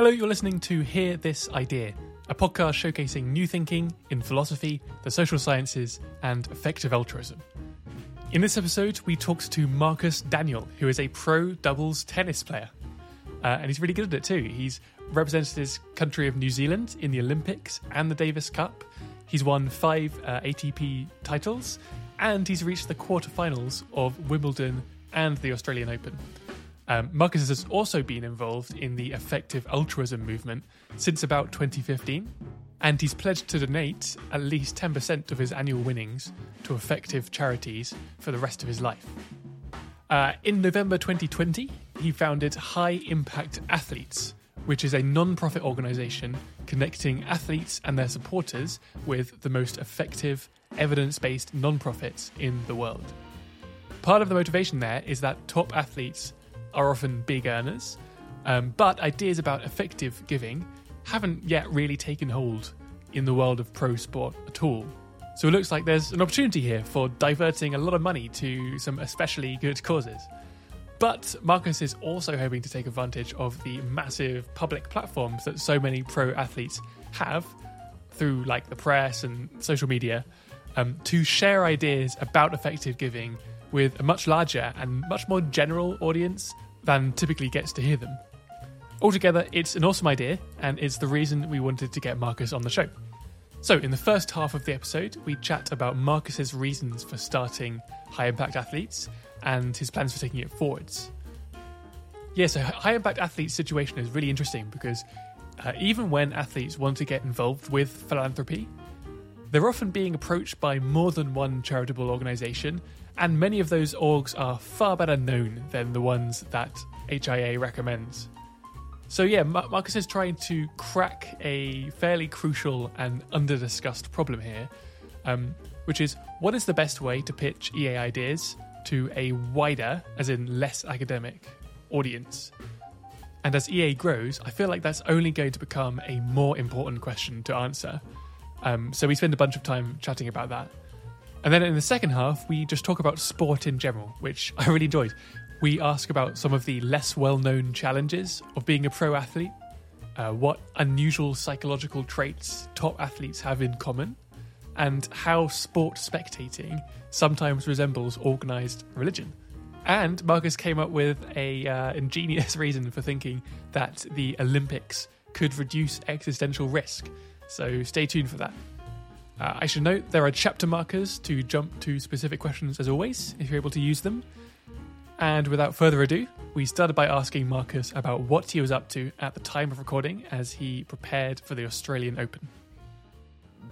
Hello, you're listening to Hear This Idea, a podcast showcasing new thinking in philosophy, the social sciences, and effective altruism. In this episode, we talked to Marcus Daniell, who is a pro doubles tennis player. Uh, and he's really good at it too. He's represented his country of New Zealand in the Olympics and the Davis Cup. He's won five uh, ATP titles, and he's reached the quarterfinals of Wimbledon and the Australian Open. Um, Marcus has also been involved in the effective altruism movement since about 2015, and he's pledged to donate at least 10% of his annual winnings to effective charities for the rest of his life. Uh, in November 2020, he founded High Impact Athletes, which is a non profit organisation connecting athletes and their supporters with the most effective, evidence based non profits in the world. Part of the motivation there is that top athletes are often big earners, um, but ideas about effective giving haven't yet really taken hold in the world of pro sport at all. So it looks like there's an opportunity here for diverting a lot of money to some especially good causes. But Marcus is also hoping to take advantage of the massive public platforms that so many pro athletes have through like the press and social media um, to share ideas about effective giving with a much larger and much more general audience than typically gets to hear them. Altogether, it's an awesome idea, and it's the reason we wanted to get Marcus on the show. So, in the first half of the episode, we chat about Marcus's reasons for starting High Impact Athletes and his plans for taking it forwards. Yeah, so High Impact Athletes' situation is really interesting because uh, even when athletes want to get involved with philanthropy, they're often being approached by more than one charitable organisation and many of those orgs are far better known than the ones that HIA recommends. So, yeah, Marcus is trying to crack a fairly crucial and under discussed problem here, um, which is what is the best way to pitch EA ideas to a wider, as in less academic, audience? And as EA grows, I feel like that's only going to become a more important question to answer. Um, so, we spend a bunch of time chatting about that. And then in the second half, we just talk about sport in general, which I really enjoyed. We ask about some of the less well known challenges of being a pro athlete, uh, what unusual psychological traits top athletes have in common, and how sport spectating sometimes resembles organised religion. And Marcus came up with a uh, ingenious reason for thinking that the Olympics could reduce existential risk. So stay tuned for that. Uh, I should note there are chapter markers to jump to specific questions as always, if you're able to use them. And without further ado, we started by asking Marcus about what he was up to at the time of recording as he prepared for the Australian Open.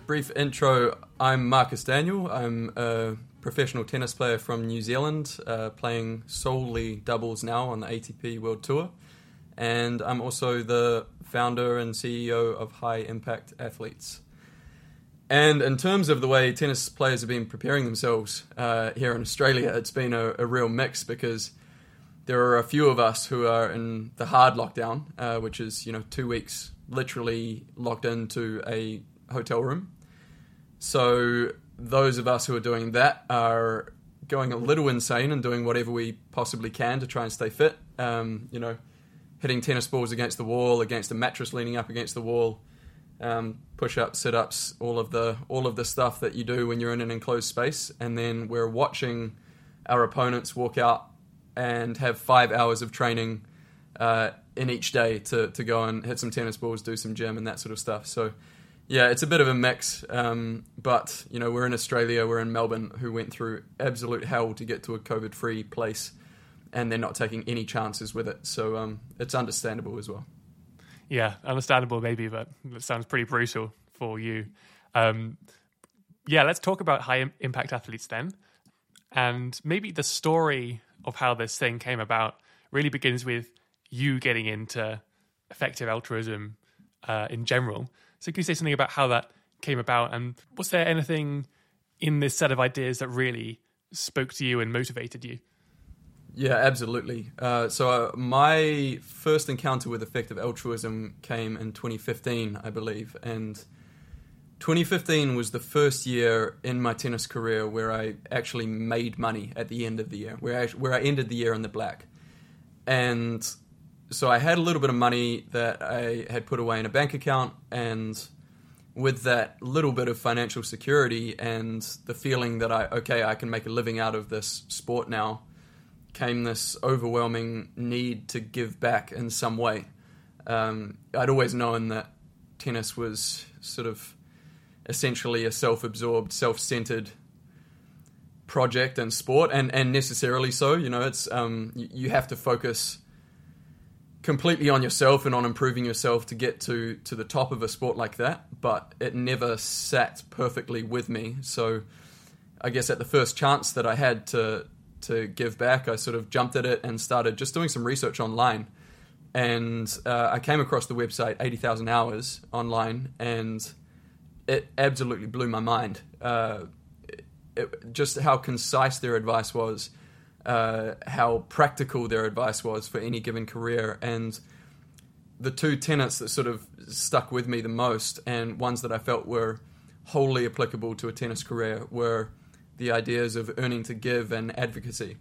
Brief intro I'm Marcus Daniell. I'm a professional tennis player from New Zealand, uh, playing solely doubles now on the ATP World Tour. And I'm also the founder and CEO of High Impact Athletes. And in terms of the way tennis players have been preparing themselves uh, here in Australia, it's been a, a, real mix because there are a few of us who are in the hard lockdown, uh, which is you know two weeks literally locked into a hotel room. So those of us who are doing that are going a little insane and doing whatever we possibly can to try and stay fit. Um, you know, hitting tennis balls against the wall, against a mattress leaning up against the wall um, push-ups, sit-ups, all of the all of the stuff that you do when you're in an enclosed space, and then we're watching our opponents walk out and have five hours of training uh, in each day to to go and hit some tennis balls, do some gym, and that sort of stuff. So. Yeah, it's a bit of a mix, um, but you know we're in Australia, we're in Melbourne, who went through absolute hell to get to a COVID-free place, and they're not taking any chances with it. So um, it's understandable as well. Yeah, understandable maybe, but it sounds pretty brutal for you. Um, yeah, let's talk about high impact athletes then. And maybe the story of how this thing came about really begins with you getting into effective altruism uh, in general. So, can you say something about how that came about? And was there anything in this set of ideas that really spoke to you and motivated you? Yeah, absolutely. Uh, so uh, my first encounter with effective altruism came in 2015, I believe, and 2015 was the first year in my tennis career where I actually made money at the end of the year, where I, where I ended the year in the black, and so I had a little bit of money that I had put away in a bank account, and with that little bit of financial security and the feeling that I okay I can make a living out of this sport now, came this overwhelming need to give back in some way. Um, I'd always known that tennis was sort of essentially a self-absorbed, self-centered project and sport, and and necessarily so. You know, it's um, you have to focus completely on yourself and on improving yourself to get to to the top of a sport like that. But it never sat perfectly with me. So I guess at the first chance that I had to to give back, I sort of jumped at it and started just doing some research online. And uh, I came across the website 80,000 Hours online, and it absolutely blew my mind. Uh, it, just how concise their advice was, uh, how practical their advice was for any given career, and the two tenets that sort of stuck with me the most, and ones that I felt were wholly applicable to a tennis career, were the ideas of earning to give and advocacy.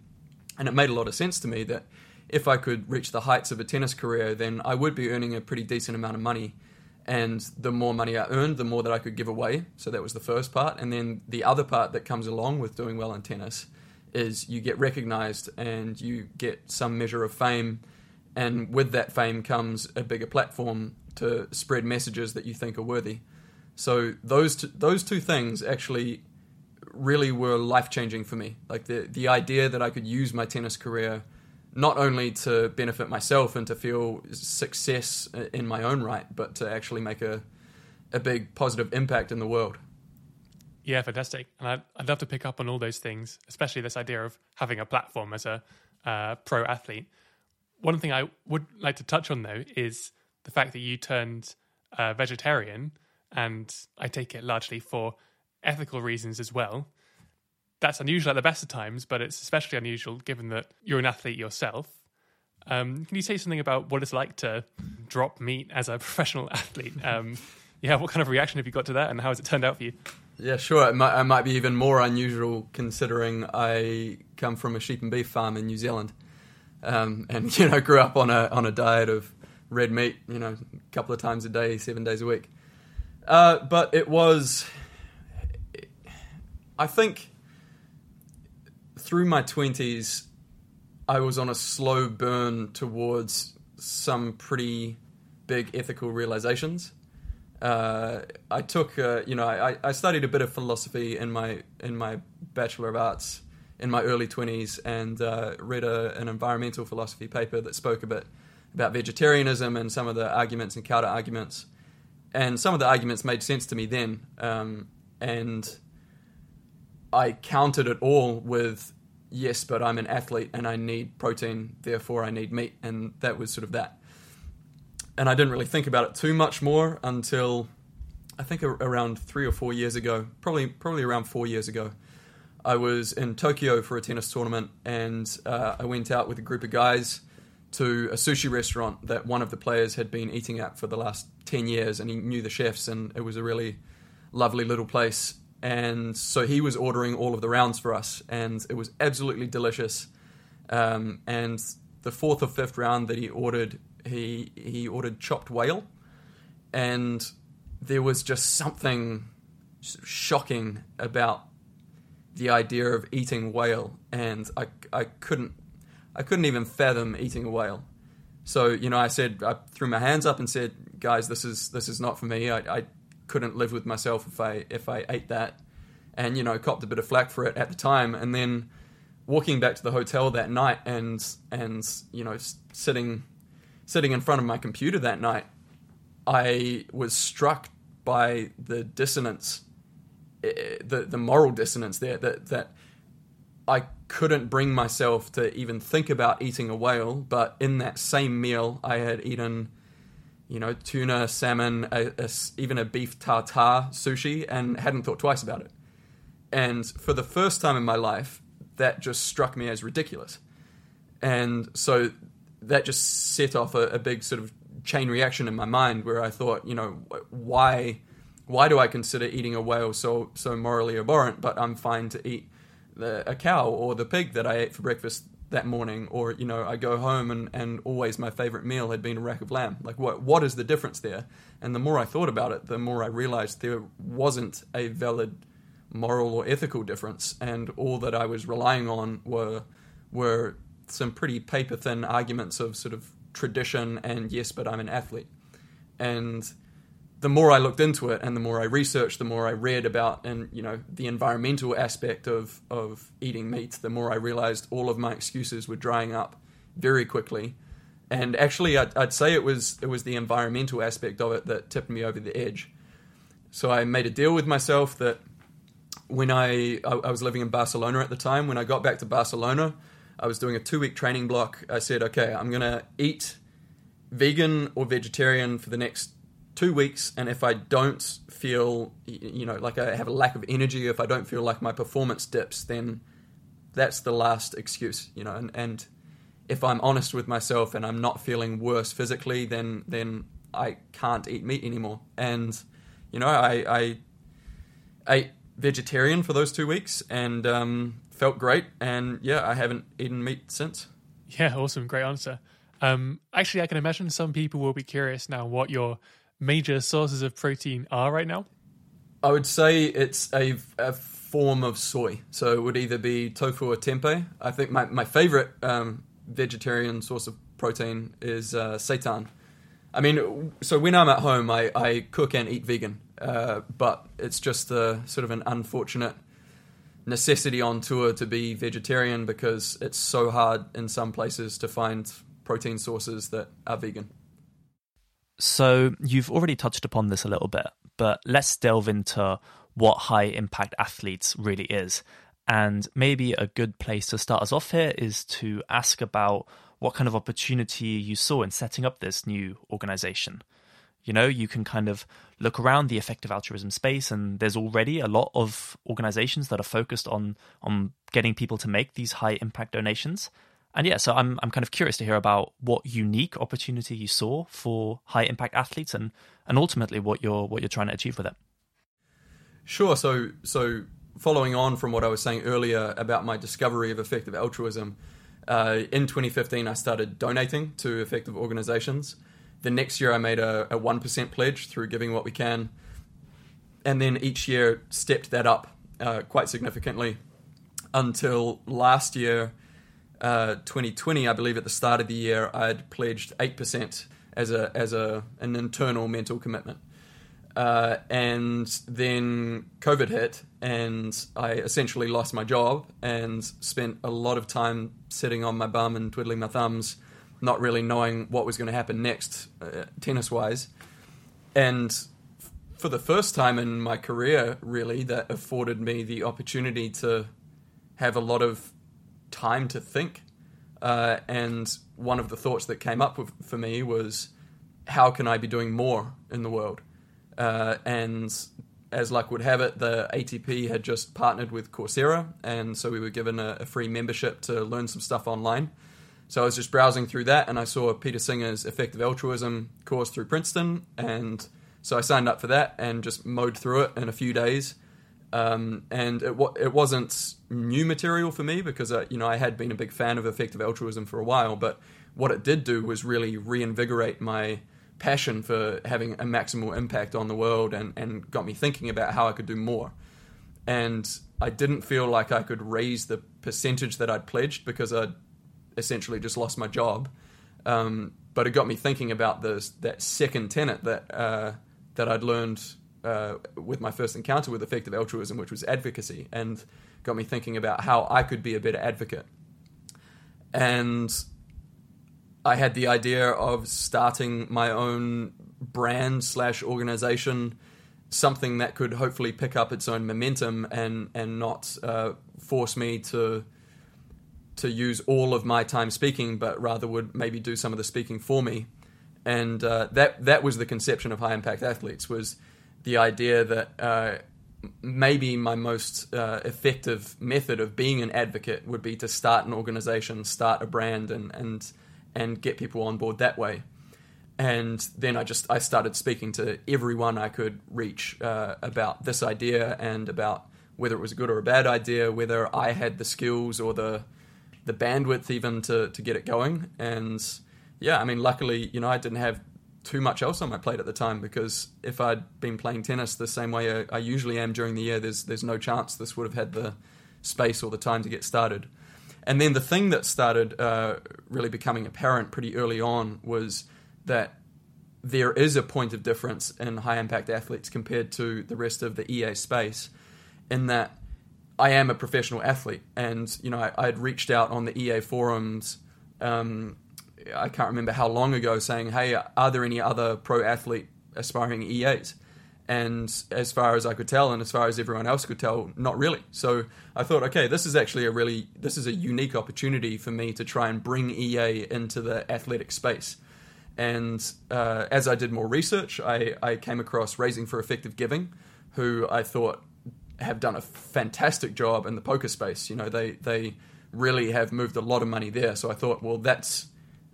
And it made a lot of sense to me that if I could reach the heights of a tennis career, then I would be earning a pretty decent amount of money and the more money I earned, the more that I could give away. So that was the first part. And then the other part that comes along with doing well in tennis is you get recognized and you get some measure of fame. And with that fame comes a bigger platform to spread messages that you think are worthy. So those two, those two things actually really were life changing for me. Like the the idea that I could use my tennis career not only to benefit myself and to feel success in my own right, but to actually make a a big positive impact in the world. Yeah, fantastic. And I'd, I'd love to pick up on all those things, especially this idea of having a platform as a uh, pro athlete. One thing I would like to touch on, though, is the fact that you turned uh, vegetarian, and I take it largely for ethical reasons as well that's unusual at the best of times, but it's especially unusual given that you're an athlete yourself. Um, can you say something about what it's like to drop meat as a professional athlete? Um, yeah, what kind of reaction have you got to that, and how has it turned out for you? Yeah, sure. It might, it might be even more unusual considering I come from a sheep and beef farm in New Zealand, um, and you know grew up on a on a diet of red meat, you know, a couple of times a day, seven days a week. Uh, but it was, I think through my 20s, I was on a slow burn towards some pretty big ethical realizations. Uh, I took, uh, you know, I, I studied a bit of philosophy in my in my bachelor of arts in my early twenties, and uh, read a, an environmental philosophy paper that spoke a bit about vegetarianism and some of the arguments and counter arguments. And some of the arguments made sense to me then, um, and I countered it all with yes, but I'm an athlete and I need protein, therefore I need meat. And that was sort of that. And I didn't really think about it too much more until I think around three or four years ago, probably probably around four years ago. I was in Tokyo for a tennis tournament, and uh, I went out with a group of guys to a sushi restaurant that one of the players had been eating at for the last 10 years, and he knew the chefs, and it was a really lovely little place and so he was ordering all of the rounds for us, and it was absolutely delicious. Um, and the fourth or fifth round that he ordered, he he ordered chopped whale, and there was just something shocking about the idea of eating whale, and I I couldn't I couldn't even fathom eating a whale. So you know, I said I threw my hands up and said, "Guys, this is this is not for me. I, I couldn't live with myself if I if I ate that, and you know copped a bit of flack for it at the time, and then walking back to the hotel that night and and you know sitting sitting in front of my computer that night, I was struck by the dissonance, eh, the the moral dissonance there that that I couldn't bring myself to even think about eating a whale, but in that same meal I had eaten you know, tuna, salmon, a, a, even a beef tartare sushi, and hadn't thought twice about it. And for the first time in my life, that just struck me as ridiculous. And so that just set off a, a big sort of chain reaction in my mind where I thought, you know, why why do I consider eating a whale so so morally abhorrent, but I'm fine to eat the, a cow or the pig that I ate for breakfast that morning, or you know, I go home and, and always my favorite meal had been a rack of lamb. Like, what what is the difference there? And the more I thought about it, the more I realized there wasn't a valid moral or ethical difference, and all that I was relying on were were some pretty paper thin arguments of sort of tradition and yes, but I'm an athlete. And the more I looked into it and the more I researched, the more I read about and you know the environmental aspect of of eating meat, the more I realized all of my excuses were drying up very quickly. And actually, I'd, I'd say it was it was the environmental aspect of it that tipped me over the edge. So I made a deal with myself that when I I, I was living in Barcelona at the time, when I got back to Barcelona, I was doing a two week training block. I said, okay, I'm gonna eat vegan or vegetarian for the next two weeks, and if I don't feel, you know, like I have a lack of energy, if I don't feel like my performance dips, then that's the last excuse, you know. And, and if I'm honest with myself and I'm not feeling worse physically, then then I can't eat meat anymore. And you know, I I ate vegetarian for those two weeks and um, felt great. And yeah, I haven't eaten meat since. Yeah, awesome, great answer. Um, actually, I can imagine some people will be curious now what your major sources of protein are right now? I would say it's a, a form of soy. So it would either be tofu or tempeh. I think my, my favorite um, vegetarian source of protein is uh, seitan. I mean, so when I'm at home, I, I cook and eat vegan, uh, but it's just a, sort of an unfortunate necessity on tour to be vegetarian because it's so hard in some places to find protein sources that are vegan. So you've already touched upon this a little bit, but let's delve into what high impact athletes really is. And maybe a good place to start us off here is to ask about what kind of opportunity you saw in setting up this new organization. You know, you can kind of look around the effective altruism space, and there's already a lot of organizations that are focused on on getting people to make these high impact donations. And yeah, so I'm I'm kind of curious to hear about what unique opportunity you saw for high impact athletes and and ultimately what you're what you're trying to achieve with it. Sure. So so following on from what I was saying earlier about my discovery of effective altruism, uh, in 2015 I started donating to effective organizations. The next year I made a, a 1% pledge through giving what we can. And then each year stepped that up uh, quite significantly until last year 2020, uh, I believe at the start of the year, I'd pledged 8% as a as a an internal mental commitment. Uh, and then COVID hit, and I essentially lost my job and spent a lot of time sitting on my bum and twiddling my thumbs, not really knowing what was going to happen next, uh, tennis wise. And f- for the first time in my career, really, that afforded me the opportunity to have a lot of time to think. Uh, and one of the thoughts that came up with, for me was, how can I be doing more in the world? Uh, and as luck would have it, the ATP had just partnered with Coursera, and so we were given a, a, free membership to learn some stuff online. So I was just browsing through that, and I saw Peter Singer's Effective Altruism course through Princeton, and so I signed up for that and just mowed through it in a few days. Um, and it, it wasn't new material for me because uh, you know I had been a big fan of effective altruism for a while, but what it did do was really reinvigorate my passion for having a maximal impact on the world and, and got me thinking about how I could do more. And I didn't feel like I could raise the percentage that I'd pledged because I'd essentially just lost my job. Um, but it got me thinking about this that second tenet that uh, that I'd learned uh, with my first encounter with effective altruism, which was advocacy, and got me thinking about how I could be a better advocate. And I had the idea of starting my own brand slash organization, something that could hopefully pick up its own momentum and and not uh, force me to to use all of my time speaking, but rather would maybe do some of the speaking for me. And uh, that that was the conception of high impact athletes was the idea that uh, maybe my most uh, effective method of being an advocate would be to start an organization, start a brand, and and and get people on board that way. And then I just I started speaking to everyone I could reach uh, about this idea and about whether it was a good or a bad idea, whether I had the skills or the the bandwidth even to to get it going. And yeah, I mean, luckily, you know, I didn't have too much else on my plate at the time because if I'd been playing tennis the same way I, usually am during the year, there's there's no chance this would have had the space or the time to get started. And then the thing that started uh, really becoming apparent pretty early on was that there is a point of difference in high impact athletes compared to the rest of the EA space, in that I am a professional athlete, and you know I, had reached out on the EA forums. Um, I can't remember how long ago, saying, "Hey, are there any other pro athlete aspiring EAs?" And as far as I could tell, and as far as everyone else could tell, not really. So I thought, okay, this is actually a really this is a unique opportunity for me to try and bring EA into the athletic space. And uh, as I did more research, I, I came across Raising for Effective Giving, who I thought have done a fantastic job in the poker space. You know, they they really have moved a lot of money there. So I thought, well, that's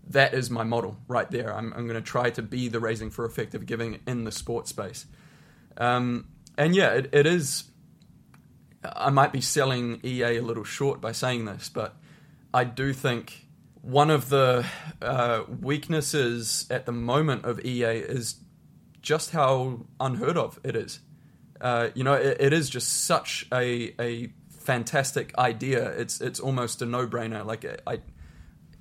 that is my model right there. I'm, I'm going to try to be the Raising for Effective Giving in the sports space. Um, and yeah, it, it is. I might be selling EA a little short by saying this, but I do think one of the uh, weaknesses at the moment of EA is just how unheard of it is. Uh, you know, it, it is just such a a fantastic idea. It's it's almost a no brainer. Like I,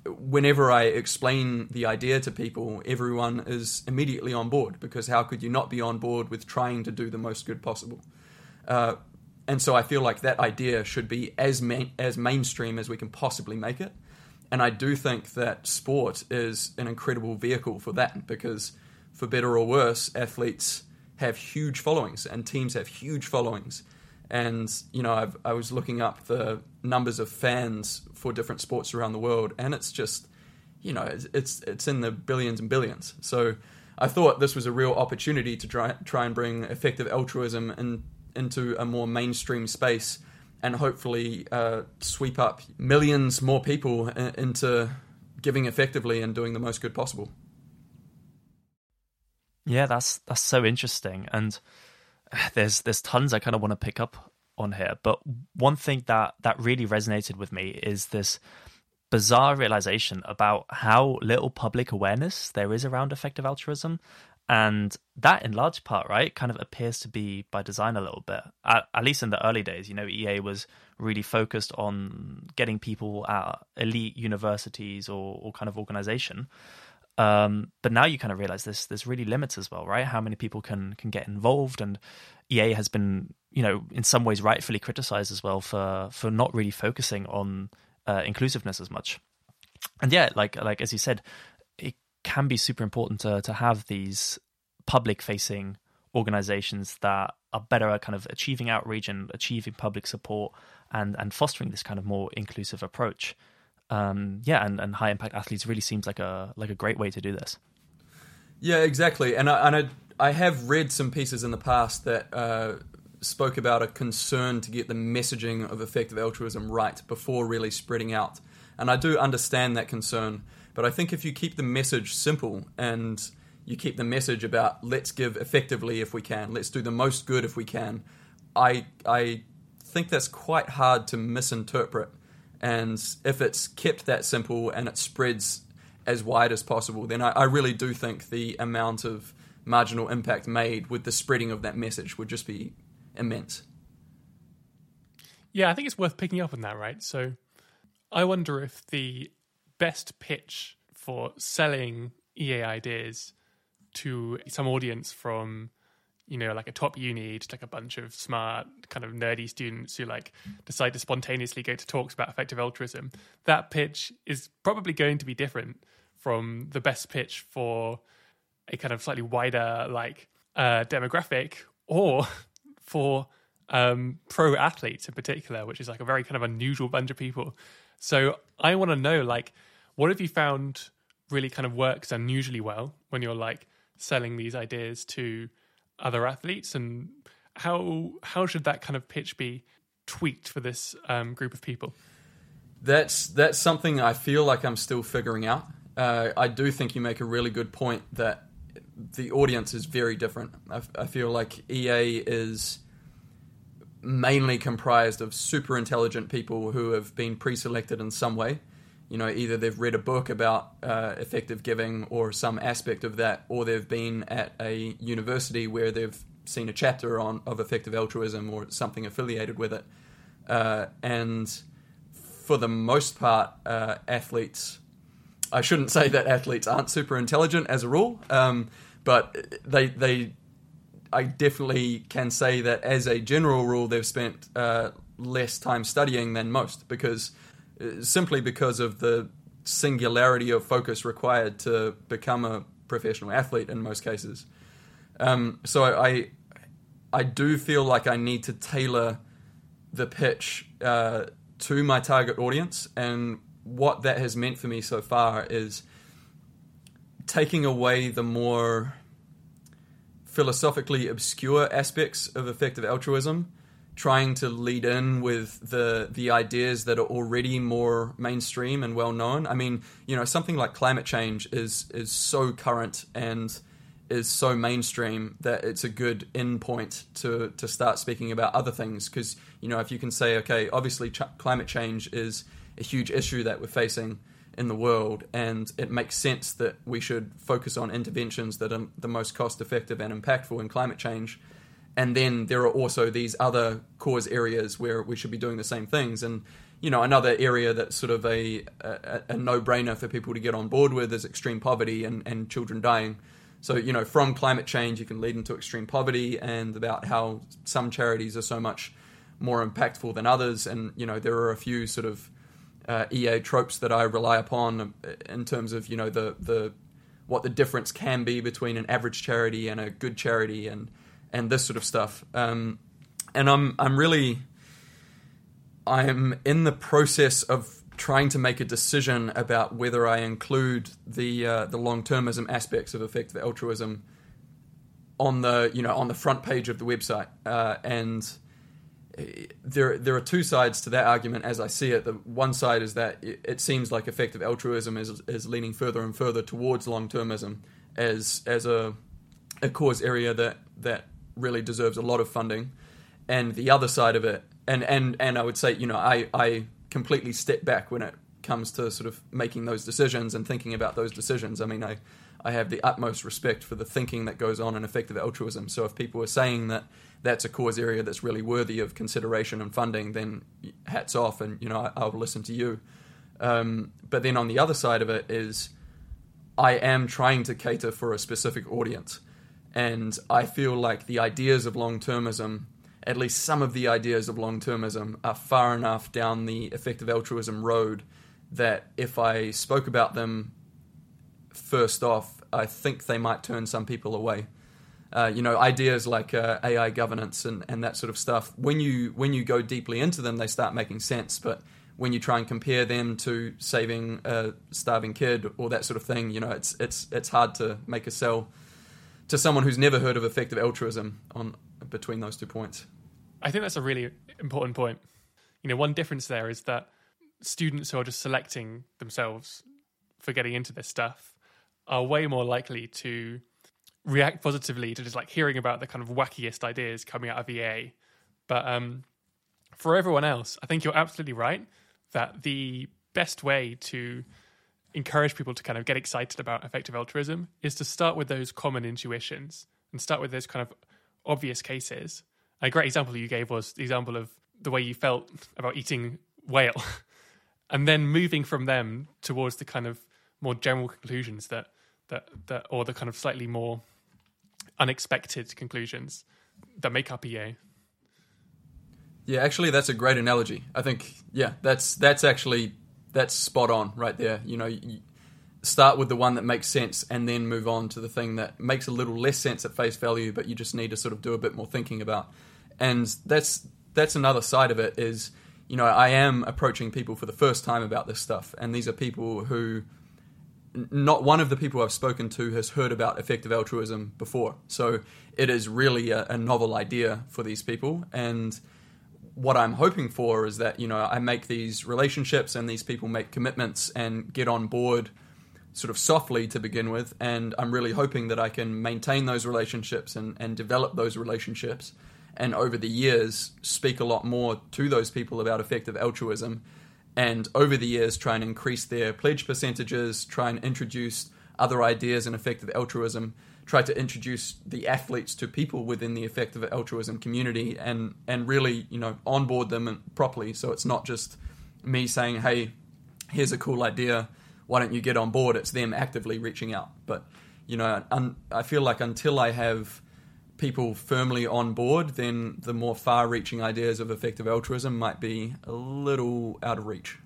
whenever I explain the idea to people, everyone is immediately on board because how could you not be on board with trying to do the most good possible? Uh, and so I feel like that idea should be as as mainstream as we can possibly make it. And I do think that sport is an incredible vehicle for that because, for better or worse, athletes have huge followings and teams have huge followings. And you know, I've, I was looking up the numbers of fans for different sports around the world, and it's just, you know, it's it's, it's in the billions and billions. So I thought this was a real opportunity to try try and bring effective altruism in, into a more mainstream space, and hopefully uh, sweep up millions more people into giving effectively and doing the most good possible. Yeah, that's that's so interesting, and there's there's tons I kind of want to pick up on here. But one thing that that really resonated with me is this bizarre realization about how little public awareness there is around effective altruism. And that, in large part, right, kind of appears to be by design a little bit. At, at least in the early days, you know, EA was really focused on getting people at elite universities or, or kind of organization. Um, but now you kind of realize this there's really limits as well, right? How many people can can get involved, and EA has been, you know, in some ways rightfully criticized as well for for not really focusing on uh, inclusiveness as much. And yeah, like like as you said, it can be super important to to have these public facing organizations that are better at kind of achieving outreach and achieving public support and and fostering this kind of more inclusive approach um, yeah, and, and high impact athletes really seems like a like a great way to do this. Yeah, exactly. And I, and I, I have read some pieces in the past that uh, spoke about a concern to get the messaging of effective altruism right before really spreading out. And I do understand that concern, but I think if you keep the message simple and you keep the message about let's give effectively if we can, let's do the most good if we can, I I think that's quite hard to misinterpret and if it's kept that simple and it spreads as wide as possible, then I, I, really do think the amount of marginal impact made with the spreading of that message would just be immense. Yeah, I think it's worth picking up on that, right? So I wonder if the best pitch for selling EA ideas to some audience from you know, like a top uni, like a bunch of smart, kind of nerdy students who like decide to spontaneously go to talks about effective altruism, that pitch is probably going to be different from the best pitch for a kind of slightly wider like uh, demographic or for um, pro athletes in particular, which is like a very kind of unusual bunch of people. So I want to know, like, what have you found really kind of works unusually well when you're like selling these ideas to other athletes, and how how should that kind of pitch be tweaked for this um, group of people? That's that's something I feel like I'm still figuring out. Uh, I do think you make a really good point that the audience is very different. I, I feel like EA is mainly comprised of super intelligent people who have been pre-selected in some way. You know, either they've read a book about uh, effective giving or some aspect of that, or they've been at a university where they've seen a chapter on of effective altruism or something affiliated with it. Uh, and for the most part, uh, athletes. I shouldn't say that athletes aren't super intelligent as a rule, um, but they they. I definitely can say that as a general rule, they've spent uh, less time studying than most because uh, simply because of the singularity of focus required to become a professional athlete in most cases. Um, so I I do feel like I need to tailor the pitch uh, to my target audience. And what that has meant for me so far is taking away the more philosophically obscure aspects of effective altruism, trying to lead in with the the ideas that are already more mainstream and well known. I mean, you know, something like climate change is is so current and is so mainstream that it's a good endpoint to to start speaking about other things because you know if you can say okay obviously ch- climate change is a huge issue that we're facing in the world and it makes sense that we should focus on interventions that are the most cost effective and impactful in climate change. And then there are also these other cause areas where we should be doing the same things. And you know another area that's sort of a, a, a no-brainer for people to get on board with is extreme poverty and, and children dying. So, you know, from climate change, you can lead into extreme poverty and about how some charities are so much more impactful than others. And, you know, there are a few sort of uh, EA tropes that I rely upon in terms of, you know, the, the, what the difference can be between an average charity and a good charity and, and this sort of stuff. Um, and I'm, I'm really, I'm in the process of trying to make a decision about whether I include the uh, the long termism aspects of effective altruism on the you know on the front page of the website, uh, and uh, there there are two sides to that argument as I see it. The one side is that it, seems like effective altruism is is leaning further and further towards long termism as as a a cause area that that really deserves a lot of funding, and the other side of it, and and and I would say you know I I completely step back when it comes to sort of making those decisions and thinking about those decisions. I mean, I, I have the utmost respect for the thinking that goes on in effective altruism. So if people are saying that that's a cause area that's really worthy of consideration and funding, then hats off, and you know I, will listen to you. Um, but then on the other side of it is, I am trying to cater for a specific audience, and I feel like the ideas of long termism at least some of the ideas of long termism are far enough down the effective altruism road that if I spoke about them first off, I think they might turn some people away. Uh, you know, ideas like uh, AI governance and, and that sort of stuff. When you when you go deeply into them, they start making sense. But when you try and compare them to saving a starving kid or that sort of thing, you know, it's it's it's hard to make a sell to someone who's never heard of effective altruism on between those two points. I think that's a really important point. You know, one difference there is that students who are just selecting themselves for getting into this stuff are way more likely to react positively to just like hearing about the kind of wackiest ideas coming out of EA. But um, for everyone else, I think you're absolutely right that the best way to encourage people to kind of get excited about effective altruism is to start with those common intuitions and start with those kind of obvious cases a great example you gave was the example of the way you felt about eating whale, and then moving from them towards the kind of more general conclusions that that that or the kind of slightly more unexpected conclusions that make up EA. Yeah, actually, that's a great analogy. I think, yeah, that's that's actually that's spot on right there. You know, you start with the one that makes sense, and then move on to the thing that makes a little less sense at face value, but you just need to sort of do a bit more thinking about and that's that's another side of it is you know I am approaching people for the first time about this stuff, and these are people who not one of the people I've spoken to has heard about effective altruism before. So it is really a, a, novel idea for these people. And what I'm hoping for is that, you know, I make these relationships and these people make commitments and get on board sort of softly to begin with. And I'm really hoping that I can maintain those relationships and, and develop those relationships and over the years speak a lot more to those people about effective altruism and over the years try and increase their pledge percentages, try and introduce other ideas in effective altruism, try to introduce the athletes to people within the effective altruism community and and really, you know, onboard them properly so it's not just me saying, "Hey, here's a cool idea, why don't you get on board?" It's them actively reaching out. But, you know, un- I feel like until I have people firmly on board, then the more far reaching ideas of effective altruism might be a little out of reach.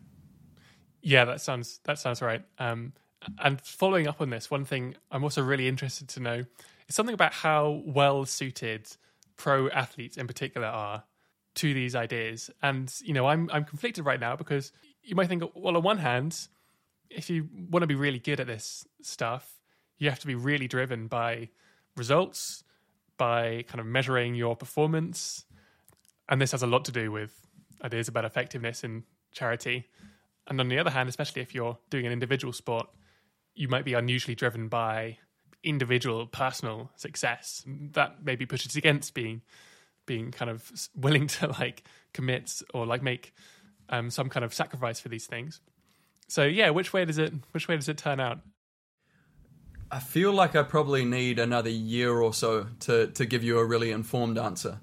Yeah, that sounds that sounds right. Um, and following up on this, one thing I'm also really interested to know is something about how well suited pro athletes in particular are to these ideas. And you know, I'm I'm conflicted right now because you might think, well, on one hand, if you want to be really good at this stuff, you have to be really driven by results by kind of measuring your performance. And this has a lot to do with ideas about effectiveness in charity. And on the other hand, especially if you're doing an individual sport, you might be unusually driven by individual personal success. That maybe pushes against being being kind of willing to like commit or like make um, some kind of sacrifice for these things. So yeah, which way does it which way does it turn out? I feel like I probably need another year or so to, to give you a really informed answer.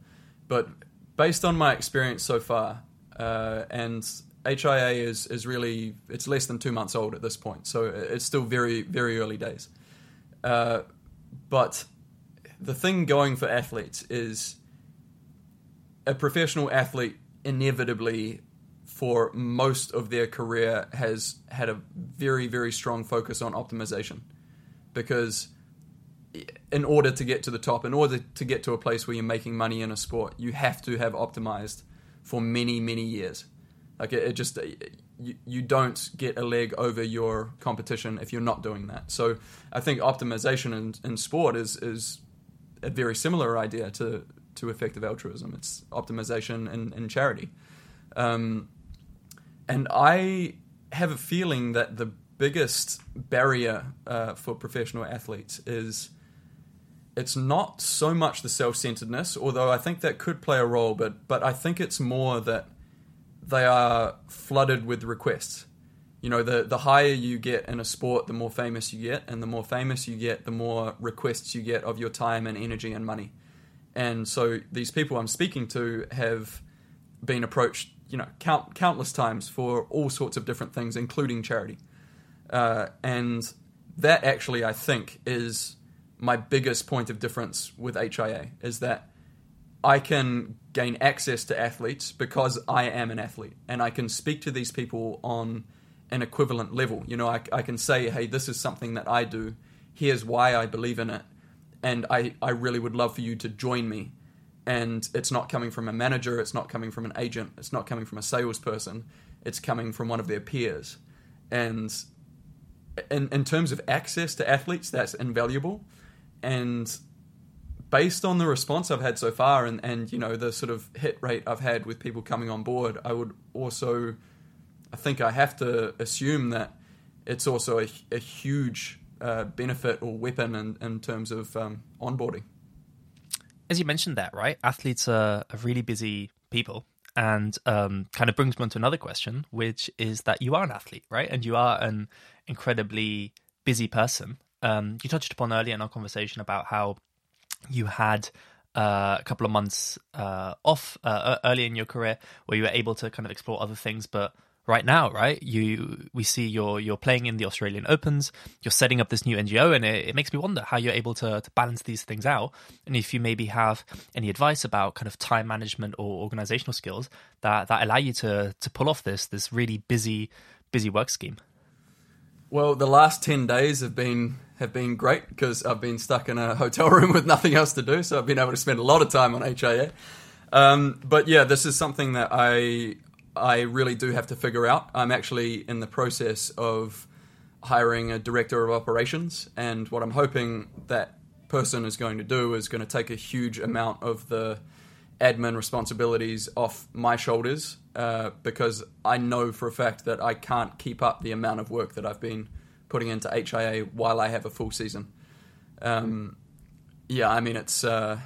But based on my experience so far, uh, and HIA is, is really, it's less than two months old at this point. So it's still very, very early days. Uh, but the thing going for athletes is a professional athlete inevitably for most of their career has had a very, very strong focus on optimization because in order to get to the top, in order to get to a place where you're making money in a sport, you have to have optimized for many, many years. Like it, it just you, you don't get a leg over your competition if you're not doing that. So I think optimization in, in sport is is a very similar idea to to effective altruism. It's optimization in, in charity. Um, and I have a feeling that the biggest barrier uh, for professional athletes is it's not so much the self-centeredness, although I think that could play a role, but but I think it's more that they are flooded with requests. You know, the the higher you get in a sport, the more famous you get, and the more famous you get, the more requests you get of your time and energy and money. And so these people I'm speaking to have been approached, you know, count, countless times for all sorts of different things, including charity. Uh, and that actually, I think, is my biggest point of difference with HIA is that I can gain access to athletes because I am an athlete and I can speak to these people on an equivalent level. You know, I, I can say, hey, this is something that I do. Here's why I believe in it. And I, I really would love for you to join me. And it's not coming from a manager, it's not coming from an agent, it's not coming from a salesperson, it's coming from one of their peers. And in, in terms of access to athletes, that's invaluable. And based on the response I've had so far and, and you know the sort of hit rate I've had with people coming on board, I would also I think I have to assume that it's also a, a huge uh, benefit or weapon in, in terms of um, onboarding. As you mentioned that, right? Athletes are, are really busy people and um, kind of brings me on to another question, which is that you are an athlete, right? And you are an incredibly busy person. Um, you touched upon earlier in our conversation about how you had uh, a couple of months uh, off uh, early in your career where you were able to kind of explore other things, but right now, right? You we see you're you're playing in the Australian Opens, you're setting up this new NGO, and it, it, makes me wonder how you're able to to balance these things out, and if you maybe have any advice about kind of time management or organizational skills that that allow you to to pull off this this really busy busy work scheme. Well, the last ten days have been have been great because I've been stuck in a hotel room with nothing else to do, so I've been able to spend a lot of time on HIA. Um, but yeah, this is something that I I really do have to figure out. I'm actually in the process of hiring a director of operations, and what I'm hoping that person is going to do is going to take a huge amount of the admin responsibilities off my shoulders uh, because I know for a fact that I can't keep up the amount of work that I've been putting into HIA while I have a full season. Um, yeah, I mean it's uh,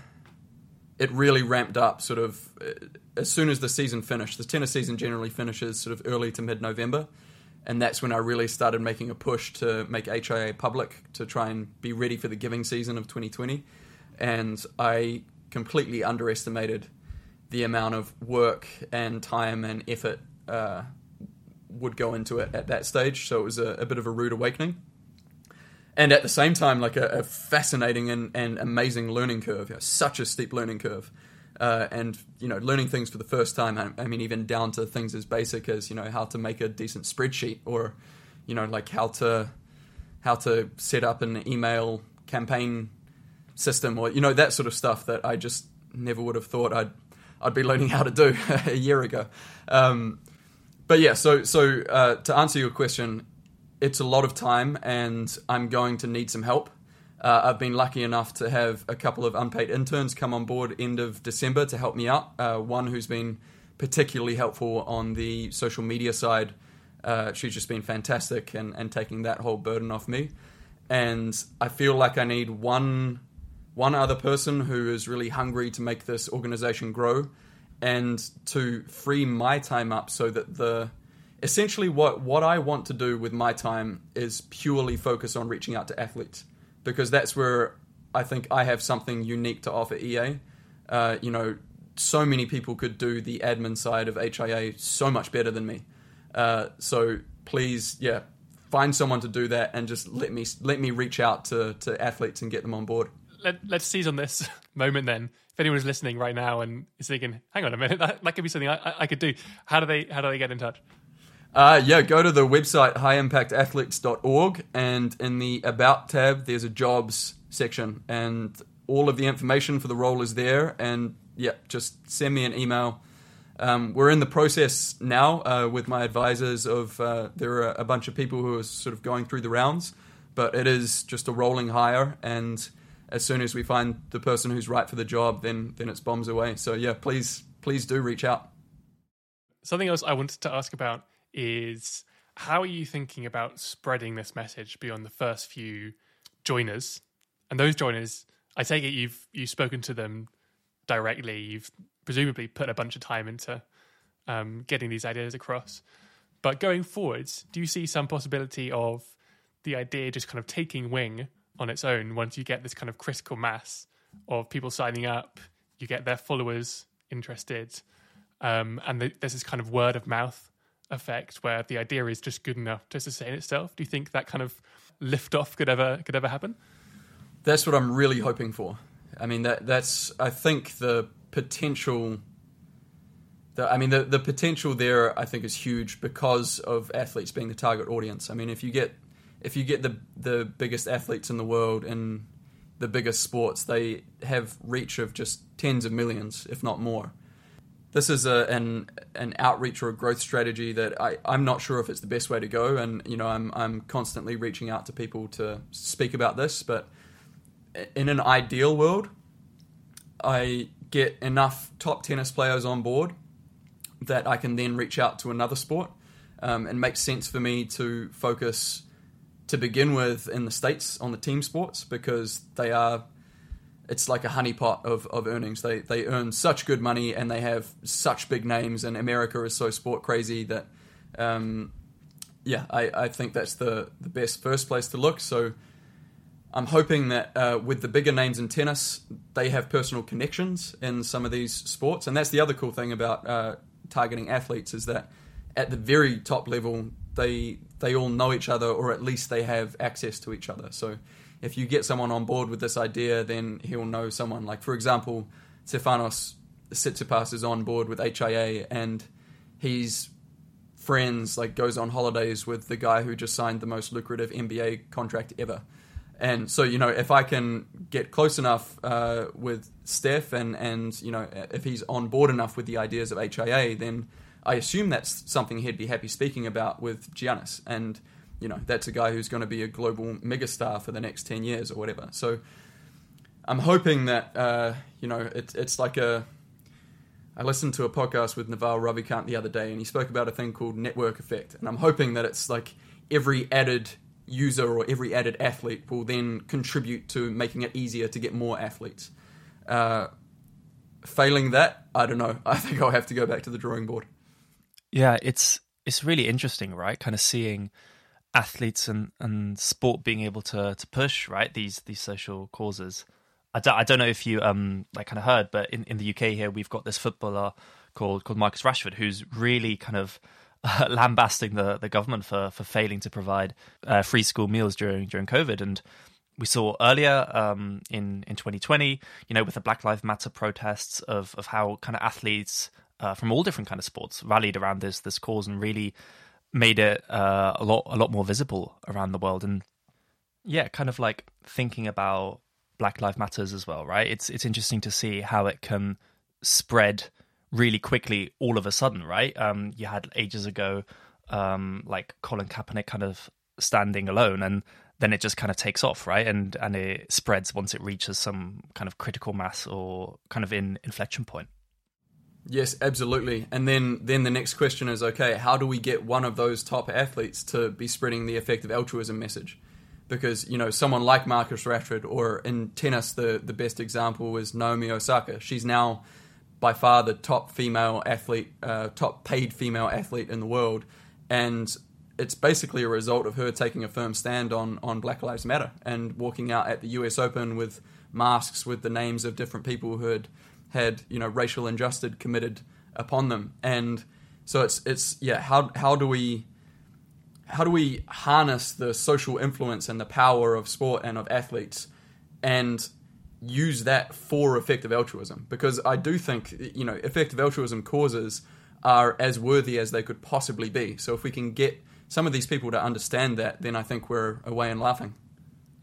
it really ramped up sort of uh, as soon as the season finished. The tennis season generally finishes sort of early to mid November. And that's when I really started making a push to make HIA public to try and be ready for the giving season of 2020. And I completely underestimated the amount of work and time and effort uh, would go into it at that stage. So it was a, a bit of a rude awakening and at the same time, like a, a fascinating and, and, amazing learning curve. You know, such a steep learning curve, uh, and you know, learning things for the first time. I, I, mean, even down to things as basic as you know how to make a decent spreadsheet, or you know, like how to how to set up an email campaign system, or you know, that sort of stuff that I just never would have thought I'd I'd be learning how to do a year ago. Um, but yeah, so so uh, to answer your question, it's a lot of time and I'm going to need some help. Uh, I've been lucky enough to have a couple of unpaid interns come on board end of December to help me out. Uh, one who's been particularly helpful on the social media side. Uh, she's just been fantastic and, and taking that whole burden off me. And I feel like I need one one other person who is really hungry to make this organization grow and to free my time up so that the essentially what what I want to do with my time is purely focus on reaching out to athletes because that's where I think I have something unique to offer EA. Uh, you know, so many people could do the admin side of HIA so much better than me. Uh, so please, yeah, find someone to do that and just let me let me reach out to to athletes and get them on board. Let, let's seize on this moment then. If anyone's listening right now and is thinking, "Hang on a minute, that, that could be something I, I, I could do," how do they how do they get in touch? Uh, yeah, go to the website highimpactathletes.org and in the About tab, there's a jobs section and all of the information for the role is there. And yeah, just send me an email. Um, we're in the process now uh, with my advisors of uh, there are a bunch of people who are sort of going through the rounds, but it is just a rolling hire. And as soon as we find the person who's right for the job, then then it's bombs away. So yeah, please please do reach out. Something else I wanted to ask about is how are you thinking about spreading this message beyond the first few joiners? And those joiners, I take it you've you've spoken to them directly. You've presumably put a bunch of time into um, getting these ideas across. But going forwards, do you see some possibility of the idea just kind of taking wing on its own once you get this kind of critical mass of people signing up, you get their followers interested, um, and the, there's this kind of word of mouth effect where the idea is just good enough to sustain itself? Do you think that kind of liftoff could ever could ever happen? That's what I'm really hoping for. I mean that that's I think the potential the, I mean the the potential there I think is huge because of athletes being the target audience. I mean if you get if you get the the biggest athletes in the world in the biggest sports, they have reach of just tens of millions, if not more this is a, an an outreach or a growth strategy that I, I'm not sure if it's the best way to go, and you know I'm I'm constantly reaching out to people to speak about this. But in an ideal world, I get enough top tennis players on board that I can then reach out to another sport, um, and makes sense for me to focus to begin with in the states on the team sports because they are it's like a honeypot of, of earnings. They they earn such good money and they have such big names. And America is so sport crazy that, um, yeah, I, I think that's the the best first place to look. So I'm hoping that uh, with the bigger names in tennis, they have personal connections in some of these sports. And that's the other cool thing about uh, targeting athletes is that at the very top level, they they all know each other or at least they have access to each other. So if you get someone on board with this idea, then he'll know someone. Like, for example, Stefanos Tsitsipas is on board with HIA and he's friends, like, goes on holidays with the guy who just signed the most lucrative NBA contract ever. And so, you know, if I can get close enough uh, with Steph and, and, you know, if he's on board enough with the ideas of HIA, then I assume that's something he'd be happy speaking about with Giannis. And you know, that's a guy who's going to be a global megastar for the next 10 years or whatever. So I'm hoping that, uh, you know, it, it's like a. I listened to a podcast with Naval Ravikant the other day, and he spoke about a thing called network effect. And I'm hoping that it's like every added user or every added athlete will then contribute to making it easier to get more athletes. Uh, failing that, I don't know. I think I'll have to go back to the drawing board. Yeah, it's it's really interesting, right? Kind of seeing athletes and, and sport being able to to push right these these social causes. I don't, I don't know if you um like kind of heard, but in, in the UK here we've got this footballer called called Marcus Rashford who's really kind of uh, lambasting the, the government for for failing to provide uh, free school meals during during COVID and we saw earlier um, in in 2020, you know, with the Black Lives Matter protests of of how kind of athletes uh, from all different kind of sports rallied around this this cause and really made it uh, a lot a lot more visible around the world. And yeah, kind of like thinking about Black Lives Matters as well, right? It's it's interesting to see how it can spread really quickly all of a sudden, right? Um, you had ages ago, um, like Colin Kaepernick kind of standing alone, and then it just kind of takes off, right? And and it spreads once it reaches some kind of critical mass or kind of in inflection point. Yes, absolutely. And then then the next question is okay, how do we get one of those top athletes to be spreading the effective altruism message? Because, you know, someone like Marcus Rashford or in tennis the the best example was Naomi Osaka. She's now by far the top female athlete, uh, top paid female athlete in the world, and it's basically a result of her taking a firm stand on on Black Lives Matter and walking out at the U.S. Open with masks with the names of different people who had had you know racial injustice committed upon them, and so it's it's yeah how how do we how do we harness the social influence and the power of sport and of athletes and use that for effective altruism because I do think you know effective altruism causes are as worthy as they could possibly be. So if we can get some of these people to understand that, then I think we're away and laughing.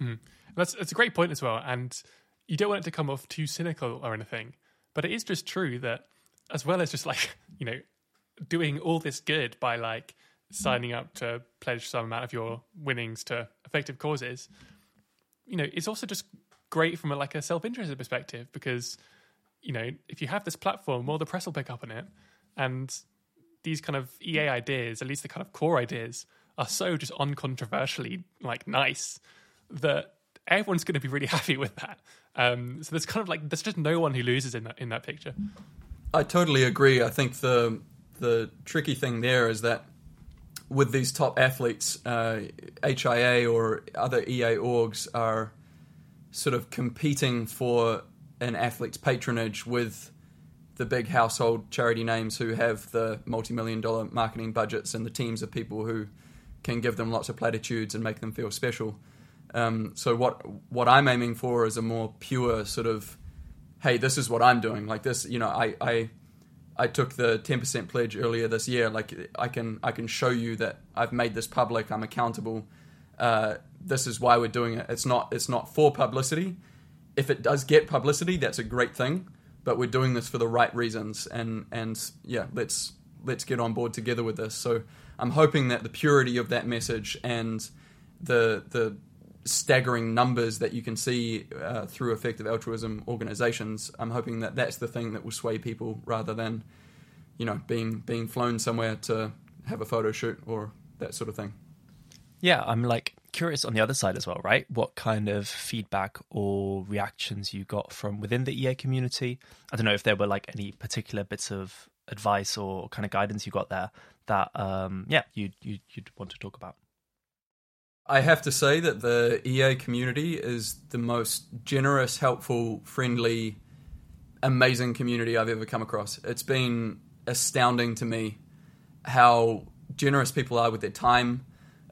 Mm. That's that's a great point as well, and you don't want it to come off too cynical or anything, but it is just true that as well as just like you know doing all this good by like signing up to pledge some amount of your winnings to effective causes, you know, it's also just great from a, like a self-interested perspective because you know if you have this platform, more the press will pick up on it, and these kind of EA ideas, at least the kind of core ideas, are so just uncontroversially like nice that everyone's going to be really happy with that. Um, so there's kind of like there's just no one who loses in that in that picture. I totally agree. I think the the tricky thing there is that with these top athletes, uh, HIA or other EA orgs are sort of competing for an athlete's patronage with the big household charity names who have the multi-million dollar marketing budgets and the teams of people who can give them lots of platitudes and make them feel special. Um, so what what I'm aiming for is a more pure sort of, hey, this is what I'm doing. Like this, you know, I I, I took the 10% pledge earlier this year. Like I can I can show you that I've made this public. I'm accountable. Uh, this is why we're doing it. It's not it's not for publicity. If it does get publicity, that's a great thing but we're doing this for the right reasons and and yeah let's let's get on board together with this so i'm hoping that the purity of that message and the the staggering numbers that you can see uh, through effective altruism organizations i'm hoping that that's the thing that will sway people rather than you know being being flown somewhere to have a photo shoot or that sort of thing yeah i'm like curious on the other side as well, right? What kind of feedback or reactions you got from within the EA community? I don't know if there were like any particular bits of advice or kind of guidance you got there that, um, yeah, you'd, you'd, you'd want to talk about. I have to say that the EA community is the most generous, helpful, friendly, amazing community I've ever come across. It's been astounding to me how generous people are with their time,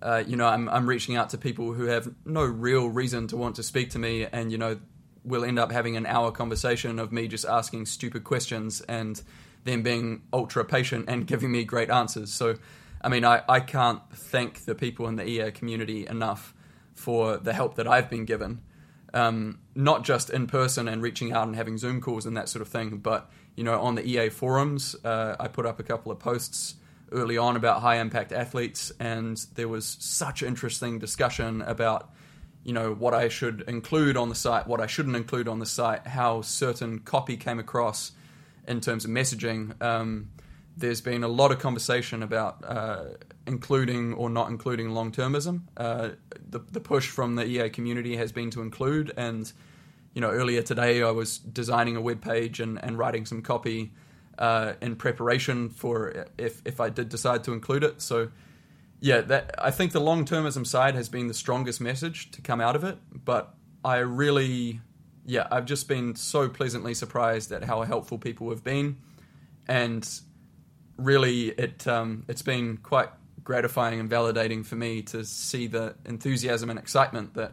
uh, you know, I'm, I'm reaching out to people who have no real reason to want to speak to me, and you know, we'll end up having an hour conversation of me just asking stupid questions and them being ultra patient and giving me great answers. So, I mean, I, I can't thank the people in the EA community enough for the help that I've been given. Um, not just in person and reaching out and having Zoom calls and that sort of thing, but you know, on the EA forums, uh, I put up a couple of posts early on about high impact athletes, and there was such interesting discussion about you know what I should include on the site, what I shouldn't include on the site, how certain copy came across in terms of messaging. Um, there's been a lot of conversation about uh, including or not including long termism. Uh, the, the push from the EA community has been to include, and you know, earlier today I was designing a web page and, and writing some copy uh, in preparation for if if I did decide to include it. So yeah, that I think the long termism side has been the strongest message to come out of it. But I really, yeah, I've just been so pleasantly surprised at how helpful people have been, and really it um, it's been quite gratifying and validating for me to see the enthusiasm and excitement that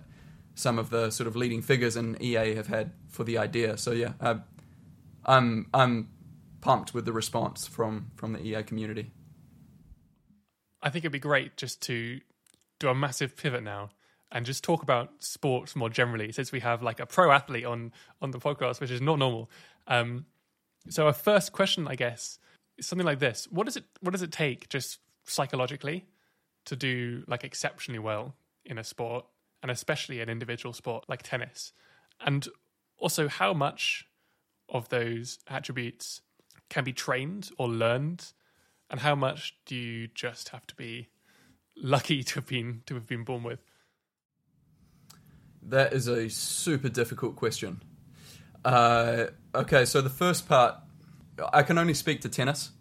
some of the sort of leading figures in EA have had for the idea. So yeah, I, I'm I'm pumped with the response from from the EA community. I think it'd be great just to do a massive pivot now and just talk about sports more generally, since we have like a pro athlete on on the podcast, which is not normal. Um, so, a first question, I guess, something like this: What does it What does it take, just psychologically, to do like exceptionally well in a sport, and especially an individual sport like tennis? And also, how much of those attributes can be trained or learned and how much do you just have to be lucky to have been to have been born with? That is a super difficult question. Uh, okay, so the first part, I can only speak to tennis,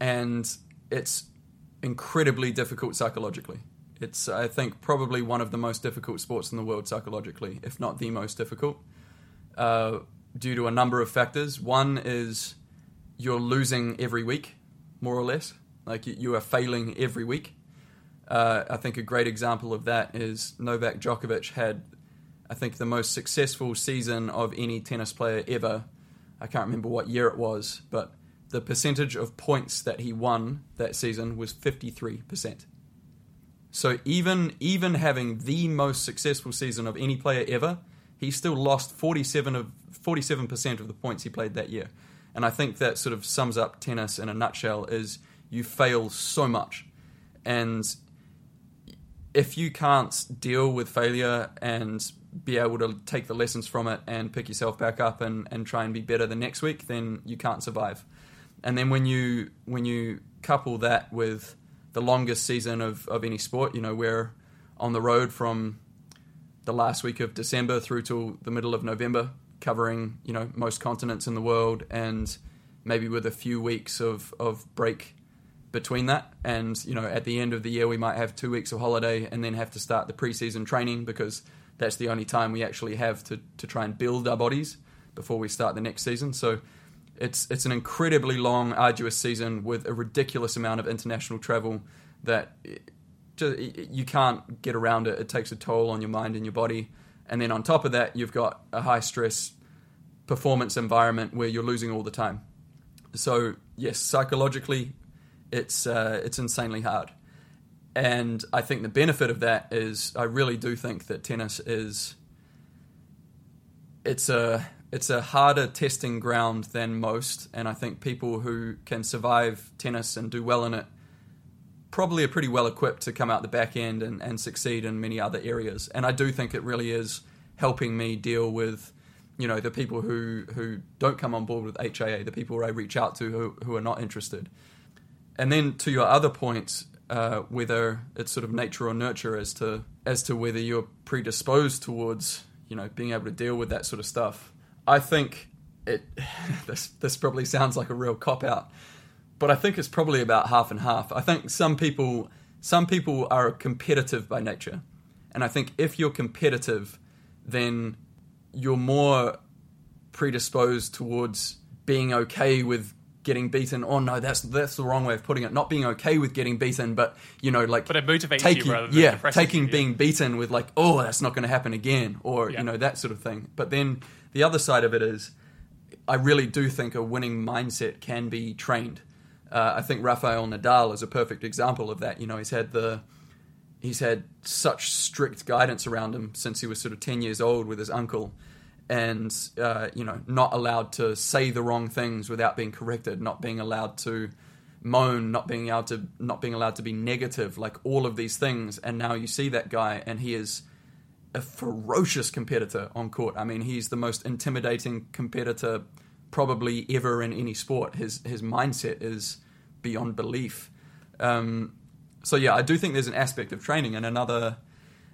and it's incredibly difficult psychologically. It's, I think, probably one of the most difficult sports in the world psychologically, if not the most difficult, uh, due to a number of factors. One is you're losing every week more or less. Like you are failing every week. Uh, I think a great example of that is Novak Djokovic had, I think, the most successful season of any tennis player ever. I can't remember what year it was, but the percentage of points that he won that season was 53%. So even even having the most successful season of any player ever, he still lost 47 of 47% of the points he played that year. And I think that sort of sums up tennis in a nutshell is you fail so much. And if you can't deal with failure and be able to take the lessons from it and pick yourself back up and, and try and be better the next week, then you can't survive. And then when you when you couple that with the longest season of, of any sport, you know, we're on the road from the last week of December through till the middle of November covering you know most continents in the world, and maybe with a few weeks of of break between that. And you know, at the end of the year, we might have two weeks of holiday, and then have to start the preseason training because that's the only time we actually have to to try and build our bodies before we start the next season. So. It's it's an incredibly long, arduous season with a ridiculous amount of international travel that you can't get around it. It takes a toll on your mind and your body. And then on top of that, you've got a high stress performance environment where you're losing all the time. So yes, psychologically, it's uh, it's insanely hard. And I think the benefit of that is I really do think that tennis is it's a it's a harder testing ground than most, and I think people who can survive tennis and do well in it probably are pretty well equipped to come out the back end and, and succeed in many other areas. And I do think it really is helping me deal with, you know, the people who, who don't come on board with HIA, the people I reach out to who, who are not interested. And then to your other point, uh, whether it's sort of nature or nurture as to as to whether you're predisposed towards, you know, being able to deal with that sort of stuff. I think it this this probably sounds like a real cop out but I think it's probably about half and half. I think some people some people are competitive by nature, and I think if you're competitive, then you're more predisposed towards being okay with getting beaten. Oh no, that's that's the wrong way of putting it. Not being okay with getting beaten, but you know, like but it motivates taking, you rather than yeah, taking you, being beaten with like, oh, that's not going to happen again, or yeah. you know that sort of thing. But then the other side of it is, I really do think a winning mindset can be trained. Uh, I think Rafael Nadal is a perfect example of that. You know, he's had the he's had such strict guidance around him since he was sort of ten years old with his uncle, and uh, you know, not allowed to say the wrong things without being corrected, not being allowed to moan, not being able to not being allowed to be negative, like all of these things. And now you see that guy, and he is a ferocious competitor on court. I mean, he's the most intimidating competitor probably ever in any sport. His his mindset is beyond belief. Um, so yeah, I do think there's an aspect of training and another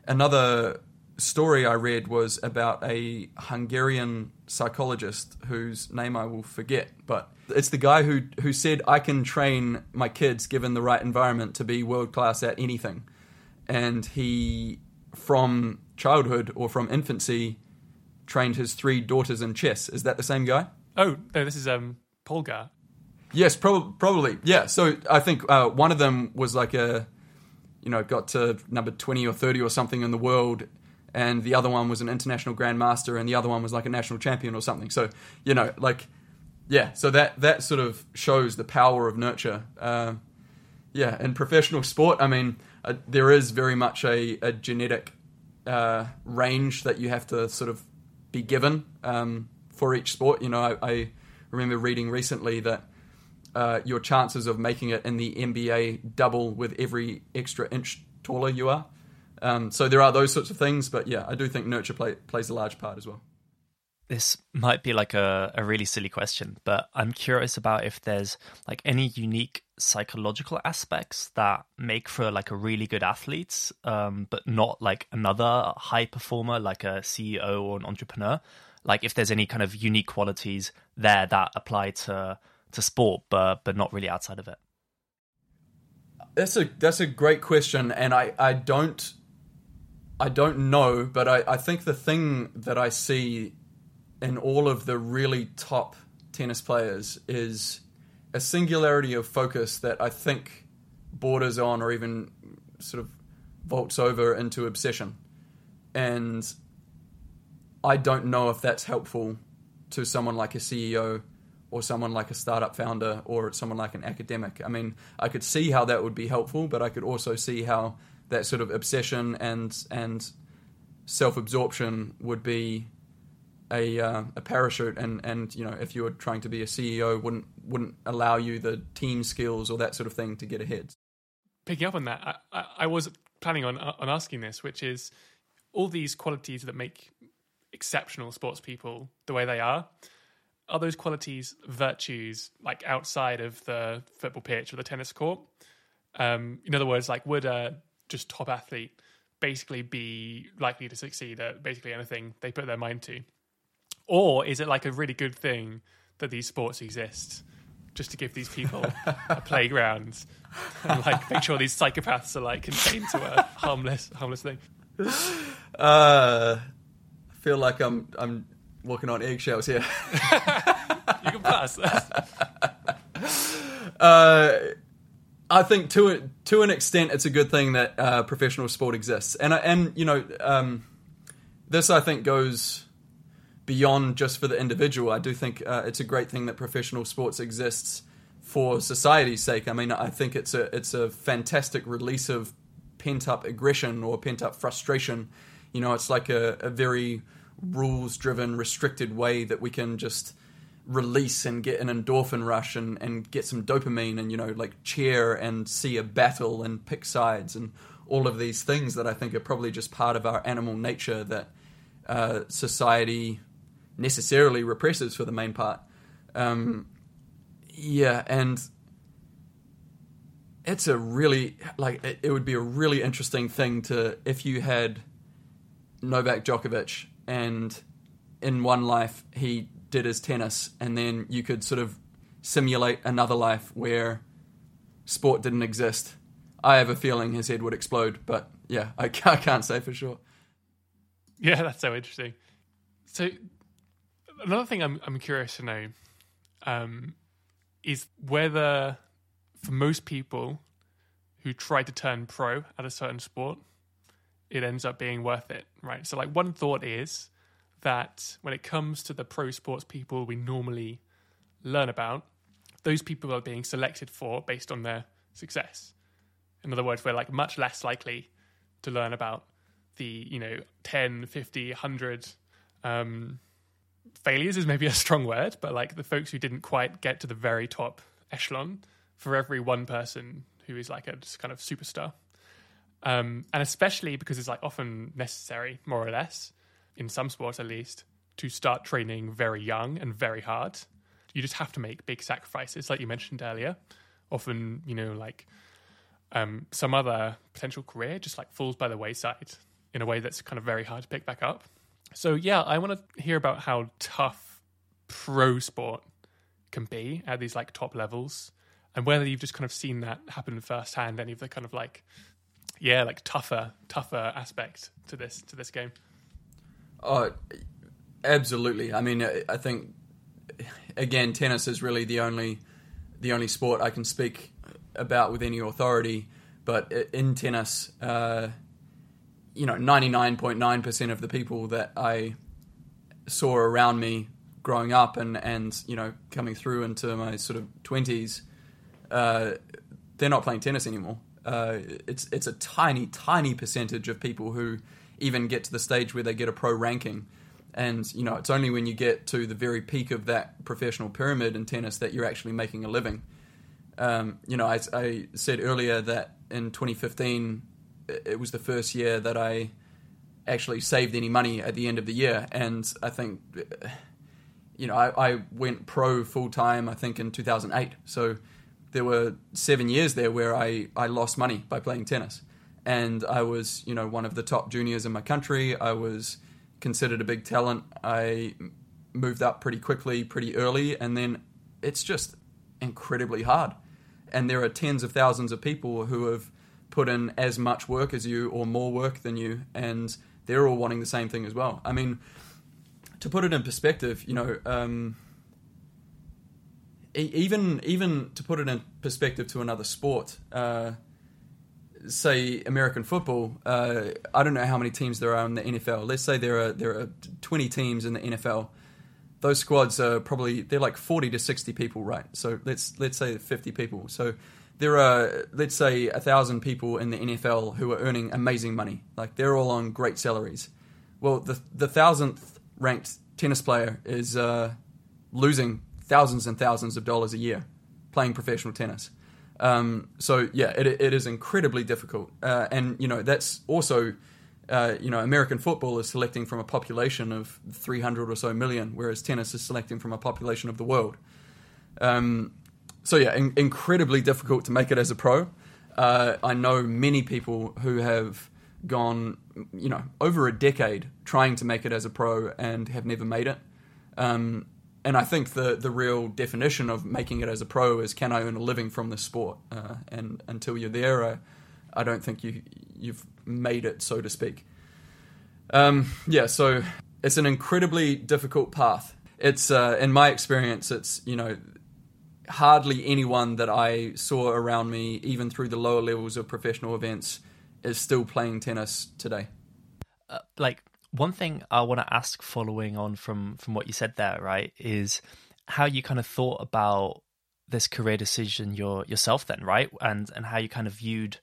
another story I read was about a Hungarian psychologist whose name I will forget, but it's the guy who who said I can train my kids given the right environment to be world class at anything, and he from childhood or from infancy trained his three daughters in chess. Is that the same guy? Oh no, this is um Polgar. Yes, prob- probably. Yeah. So I think uh, one of them was like a, you know, got to number twenty or thirty or something in the world, and the other one was an international grandmaster, and the other one was like a national champion or something. So you know, like, yeah. So that that sort of shows the power of nurture. Uh, yeah, in professional sport, I mean, uh, there is very much a, a genetic uh, range that you have to sort of be given um, for each sport. You know, I, I remember reading recently that uh, your chances of making it in the NBA double with every extra inch taller you are. Um, so there are those sorts of things, but yeah, I do think nurture play, plays a large part as well. This might be like a, a really silly question, but I'm curious about if there's like any unique psychological aspects that make for like a really good athlete, um, but not like another high performer like a CEO or an entrepreneur. Like if there's any kind of unique qualities there that apply to to sport, but but not really outside of it. That's a that's a great question, and I, I don't I don't know, but I, I think the thing that I see in all of the really top tennis players is a singularity of focus that I think borders on or even sort of vaults over into obsession. And I don't know if that's helpful to someone like a CEO or someone like a startup founder or someone like an academic. I mean, I could see how that would be helpful, but I could also see how that sort of obsession and and self absorption would be a uh, a parachute, and and you know if you were trying to be a CEO, wouldn't wouldn't allow you the team skills or that sort of thing to get ahead. Picking up on that, I, I, was planning on on asking this, which is all these qualities that make exceptional sports people the way they are are those qualities virtues like outside of the football pitch or the tennis court um, in other words like would a just top athlete basically be likely to succeed at basically anything they put their mind to? Or is it like a really good thing that these sports exist just to give these people a playground and like make sure these psychopaths are like contained to a harmless harmless thing? Uh, I feel like I'm I'm walking on eggshells here. you can pass. Uh, I think to to an extent, it's a good thing that uh, professional sport exists, and and you know, um, this I think goes beyond just for the individual. I do think uh, it's a great thing that professional sports exists for society's sake. I mean, I think it's a it's a fantastic release of pent up aggression or pent up frustration. You know, it's like a, a very rules driven, restricted way that we can just release and get an endorphin rush and, and get some dopamine and, you know, like cheer and see a battle and pick sides and all of these things that I think are probably just part of our animal nature that uh, society necessarily represses for the main part. Um, yeah, and it's a really like it, it, would be a really interesting thing to if you had Novak Djokovic and in one life he did as tennis, and then you could sort of simulate another life where sport didn't exist. I have a feeling his head would explode, but yeah, I can't, I can't say for sure. Yeah, that's so interesting. So another thing I'm I'm curious to know um, is whether for most people who try to turn pro at a certain sport, it ends up being worth it, right? So, like, one thought is that when it comes to the pro sports people we normally learn about, those people are being selected for based on their success. In other words, we're like much less likely to learn about the, you know, 10, 50, 100 um, failures is maybe a strong word, but like the folks who didn't quite get to the very top echelon for every one person who is like a kind of superstar. Um, and especially because it's like often necessary, more or less, in some sports at least, to start training very young and very hard. You just have to make big sacrifices, like you mentioned earlier. Often, you know, like um, some other potential career just like falls by the wayside in a way that's kind of very hard to pick back up. So yeah, I want to hear about how tough pro sport can be at these like top levels, and whether you've just kind of seen that happen firsthand. Any of the kind of like, yeah, like tougher, tougher aspect to this to this game. Oh, absolutely. I mean, I think again, tennis is really the only the only sport I can speak about with any authority. But in tennis, uh, you know, ninety nine point nine percent of the people that I saw around me growing up and and you know coming through into my sort of twenties, uh, they're not playing tennis anymore. Uh, it's it's a tiny tiny percentage of people who even get to the stage where they get a pro ranking. And you know, it's only when you get to the very peak of that professional pyramid in tennis that you're actually making a living. Um, you know, I, I, said earlier that in 2015 it was the first year that I actually saved any money at the end of the year, and I think, you know, I, I went pro full time. I think in 2008, so there were seven years there where I, I lost money by playing tennis and I was, you know, one of the top juniors in my country. I was considered a big talent. I moved up pretty quickly, pretty early, and then it's just incredibly hard. And there are tens of thousands of people who have put in as much work as you or more work than you, and they're all wanting the same thing as well. I mean, to put it in perspective, you know, um, even even to put it in perspective to another sport. Uh, say American football, uh, I don't know how many teams there are in the NFL. Let's say there are there are 20 teams in the NFL. Those squads are probably they're like 40 to 60 people, right? So let's let's say 50 people. So there are let's say a thousand people in the NFL who are earning amazing money. Like they're all on great salaries. Well, the the thousandth ranked tennis player is uh, losing thousands and thousands of dollars a year playing professional tennis. Um, so yeah, it, it is incredibly difficult, uh, and you know that's also. Uh, you know, American football is selecting from a population of 300 or so million, whereas tennis is selecting from a population of the world. Um, so yeah, in- incredibly difficult to make it as a pro. Uh, I know many people who have gone, you know, over a decade trying to make it as a pro and have never made it. Um, and I think the the real definition of making it as a pro is can I earn a living from the sport? Uh, and until you're there, I, I don't think you you've made it, so to speak. Um, yeah, so it's an incredibly difficult path. It's uh, in my experience, it's you know hardly anyone that I saw around me, even through the lower levels of professional events, is still playing tennis today. Uh, like one thing I want to ask, following on from from what you said there, right, is how you kind of thought about this career decision your yourself, then, right, and and how you kind of viewed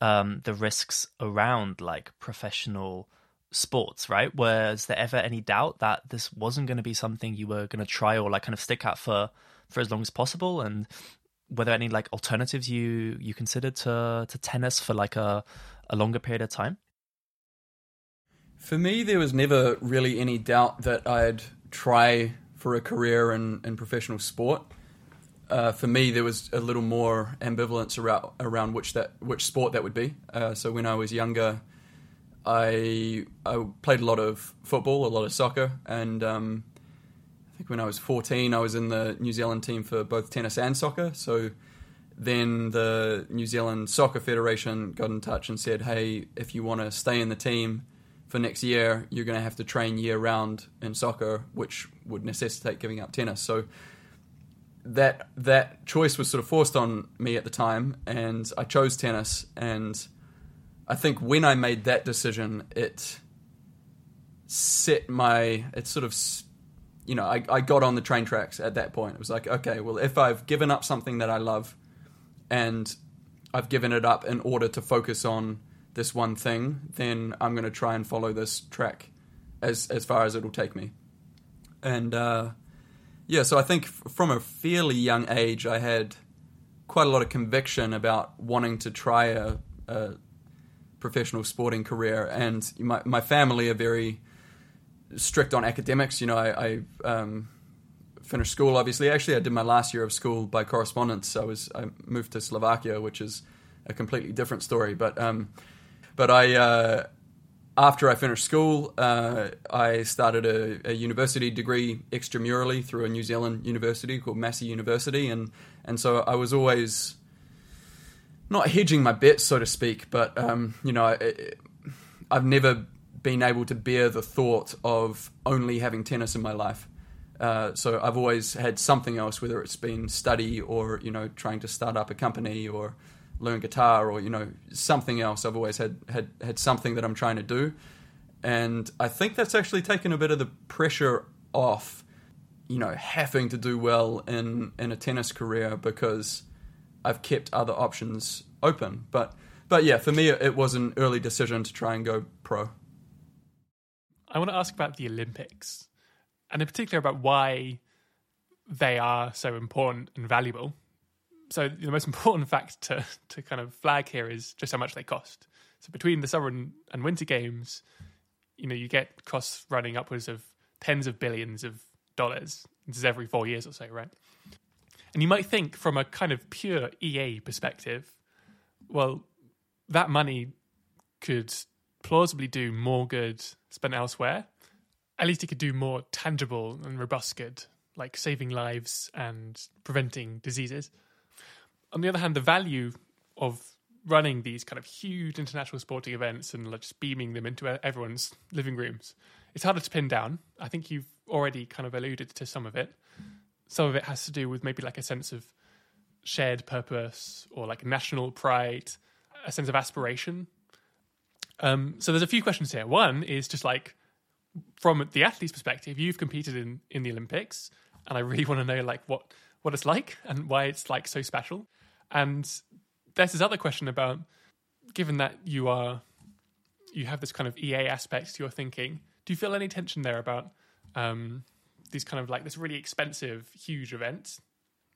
um, the risks around like professional sports, right? Was there ever any doubt that this wasn't going to be something you were going to try or like kind of stick at for for as long as possible? And were there any like alternatives you you considered to to tennis for like a a longer period of time? For me, there was never really any doubt that I'd try for a career in, in professional sport. Uh, for me, there was a little more ambivalence around around which that which sport that would be. Uh, so when I was younger, I I played a lot of football, a lot of soccer, and um, I think when I was 14, I was in the New Zealand team for both tennis and soccer. So then the New Zealand Soccer Federation got in touch and said, "Hey, if you want to stay in the team." For next year, you're going to have to train year round in soccer, which would necessitate giving up tennis. So that that choice was sort of forced on me at the time, and I chose tennis. And I think when I made that decision, it set my it sort of you know I, I got on the train tracks at that point. It was like okay, well if I've given up something that I love, and I've given it up in order to focus on this one thing, then I'm going to try and follow this track as as far as it'll take me. And uh, yeah, so I think from a fairly young age, I had quite a lot of conviction about wanting to try a, a professional sporting career. And my my family are very strict on academics. You know, I, I um, finished school. Obviously, actually, I did my last year of school by correspondence. I was I moved to Slovakia, which is a completely different story. But um, but I uh, after I finished school, uh, I started a, a, university degree extramurally through a New Zealand university called Massey University, and and so I was always not hedging my bets, so to speak, but um, you know, I, I've never been able to bear the thought of only having tennis in my life. Uh, so I've always had something else, whether it's been study or you know trying to start up a company or learn guitar or you know something else. I've always had had had something that I'm trying to do, and I think that's actually taken a bit of the pressure off. You know, having to do well in in a tennis career because I've kept other options open. But but yeah, for me, it was an early decision to try and go pro. I want to ask about the Olympics, and in particular about why they are so important and valuable so the most important fact to to kind of flag here is just how much they cost. So between the summer and, and winter games, you know, you get costs running upwards of tens of billions of dollars. This is every four years or so, right? And you might think from a kind of pure EA perspective, well, that money could plausibly do more good spent elsewhere. At least it could do more tangible and robust good, like saving lives and preventing diseases on the other hand, the value of running these kind of huge international sporting events and like just beaming them into everyone's living rooms, it's harder to pin down. I think you've already kind of alluded to some of it. Some of it has to do with maybe like a sense of shared purpose or like national pride, a sense of aspiration. Um, so there's a few questions here. One is just like from the athlete's perspective, you've competed in in the Olympics, and I really want to know like what what it's like and why it's like so special. And there's this other question about given that you are you have this kind of EA aspect to your thinking, do you feel any tension there about um, these kind of like this really expensive, huge events?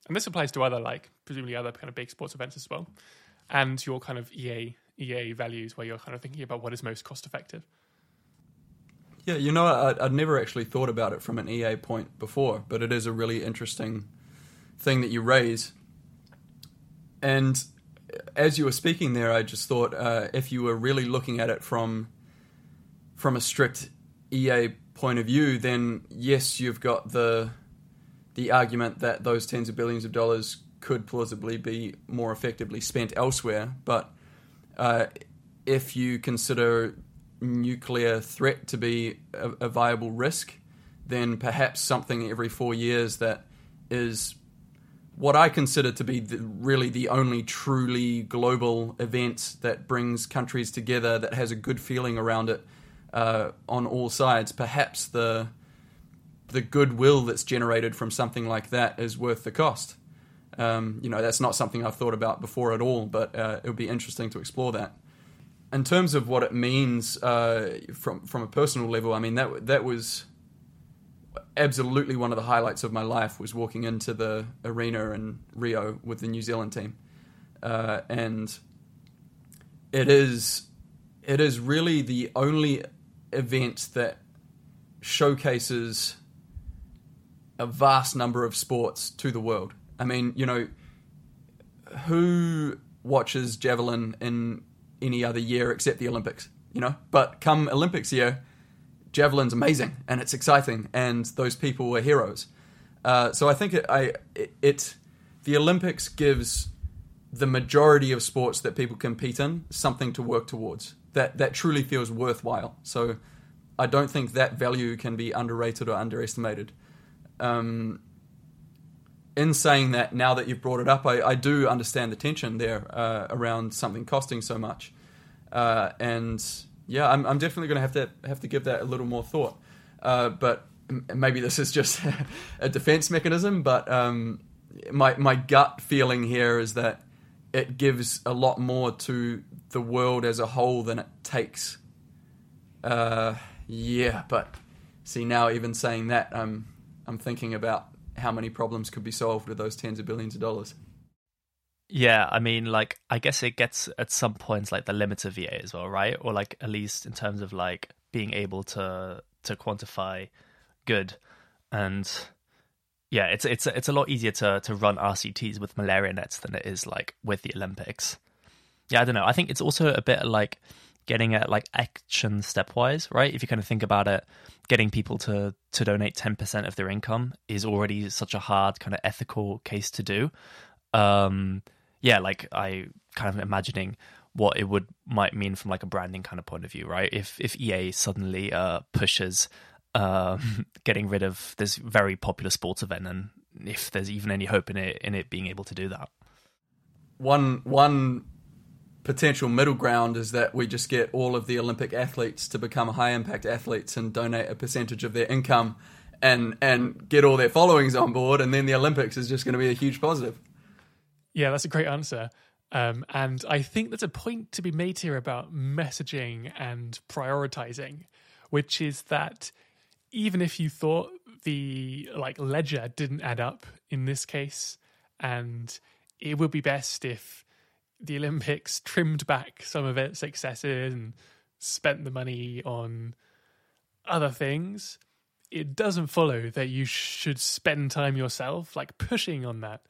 And this applies to other like presumably other kind of big sports events as well, and your kind of EA EA values where you're kind of thinking about what is most cost effective. Yeah, you know, I, I'd never actually thought about it from an EA point before, but it is a really interesting thing that you raise and as you were speaking there, I just thought uh, if you were really looking at it from from a strict EA point of view, then yes, you've got the the argument that those tens of billions of dollars could plausibly be more effectively spent elsewhere. But uh, if you consider nuclear threat to be a, a viable risk, then perhaps something every four years that is what I consider to be the, really the only truly global event that brings countries together that has a good feeling around it uh, on all sides. Perhaps the the goodwill that's generated from something like that is worth the cost. Um, you know, that's not something I've thought about before at all, but uh, it would be interesting to explore that. In terms of what it means uh, from from a personal level, I mean that that was absolutely one of the highlights of my life was walking into the arena in Rio with the New Zealand team, uh, and it is it is really the only event that showcases a vast number of sports to the world. I mean, you know, who watches javelin in any other year except the Olympics? You know, but come Olympics year javelin's amazing and it's exciting, and those people were heroes. Uh, so I think it, I it, it the Olympics gives the majority of sports that people compete in something to work towards that that truly feels worthwhile. So I don't think that value can be underrated or underestimated. Um, in saying that, now that you've brought it up, I, I do understand the tension there uh, around something costing so much, uh, and yeah, I'm, I'm definitely going to have to have to give that a little more thought. Uh, but maybe this is just a defense mechanism. But um, my my gut feeling here is that it gives a lot more to the world as a whole than it takes. Uh, yeah, but see now, even saying that, I'm I'm thinking about how many problems could be solved with those tens of billions of dollars. Yeah, I mean, like, I guess it gets at some points like the limit of EA as well, right? Or like at least in terms of like being able to to quantify good, and yeah, it's it's it's a lot easier to to run RCTs with malaria nets than it is like with the Olympics. Yeah, I don't know. I think it's also a bit like getting at like action stepwise, right? If you kind of think about it, getting people to to donate 10% of their income is already such a hard kind of ethical case to do. Um yeah, like I kind of imagining what it would might mean from like a branding kind of point of view, right? If if EA suddenly uh pushes um getting rid of this very popular sports event and if there's even any hope in it in it being able to do that. One one potential middle ground is that we just get all of the Olympic athletes to become high impact athletes and donate a percentage of their income and and get all their followings on board and then the Olympics is just going to be a huge positive. Yeah, that's a great answer. Um, and I think there's a point to be made here about messaging and prioritizing, which is that even if you thought the like ledger didn't add up in this case, and it would be best if the Olympics trimmed back some of its successes and spent the money on other things, it doesn't follow that you should spend time yourself, like pushing on that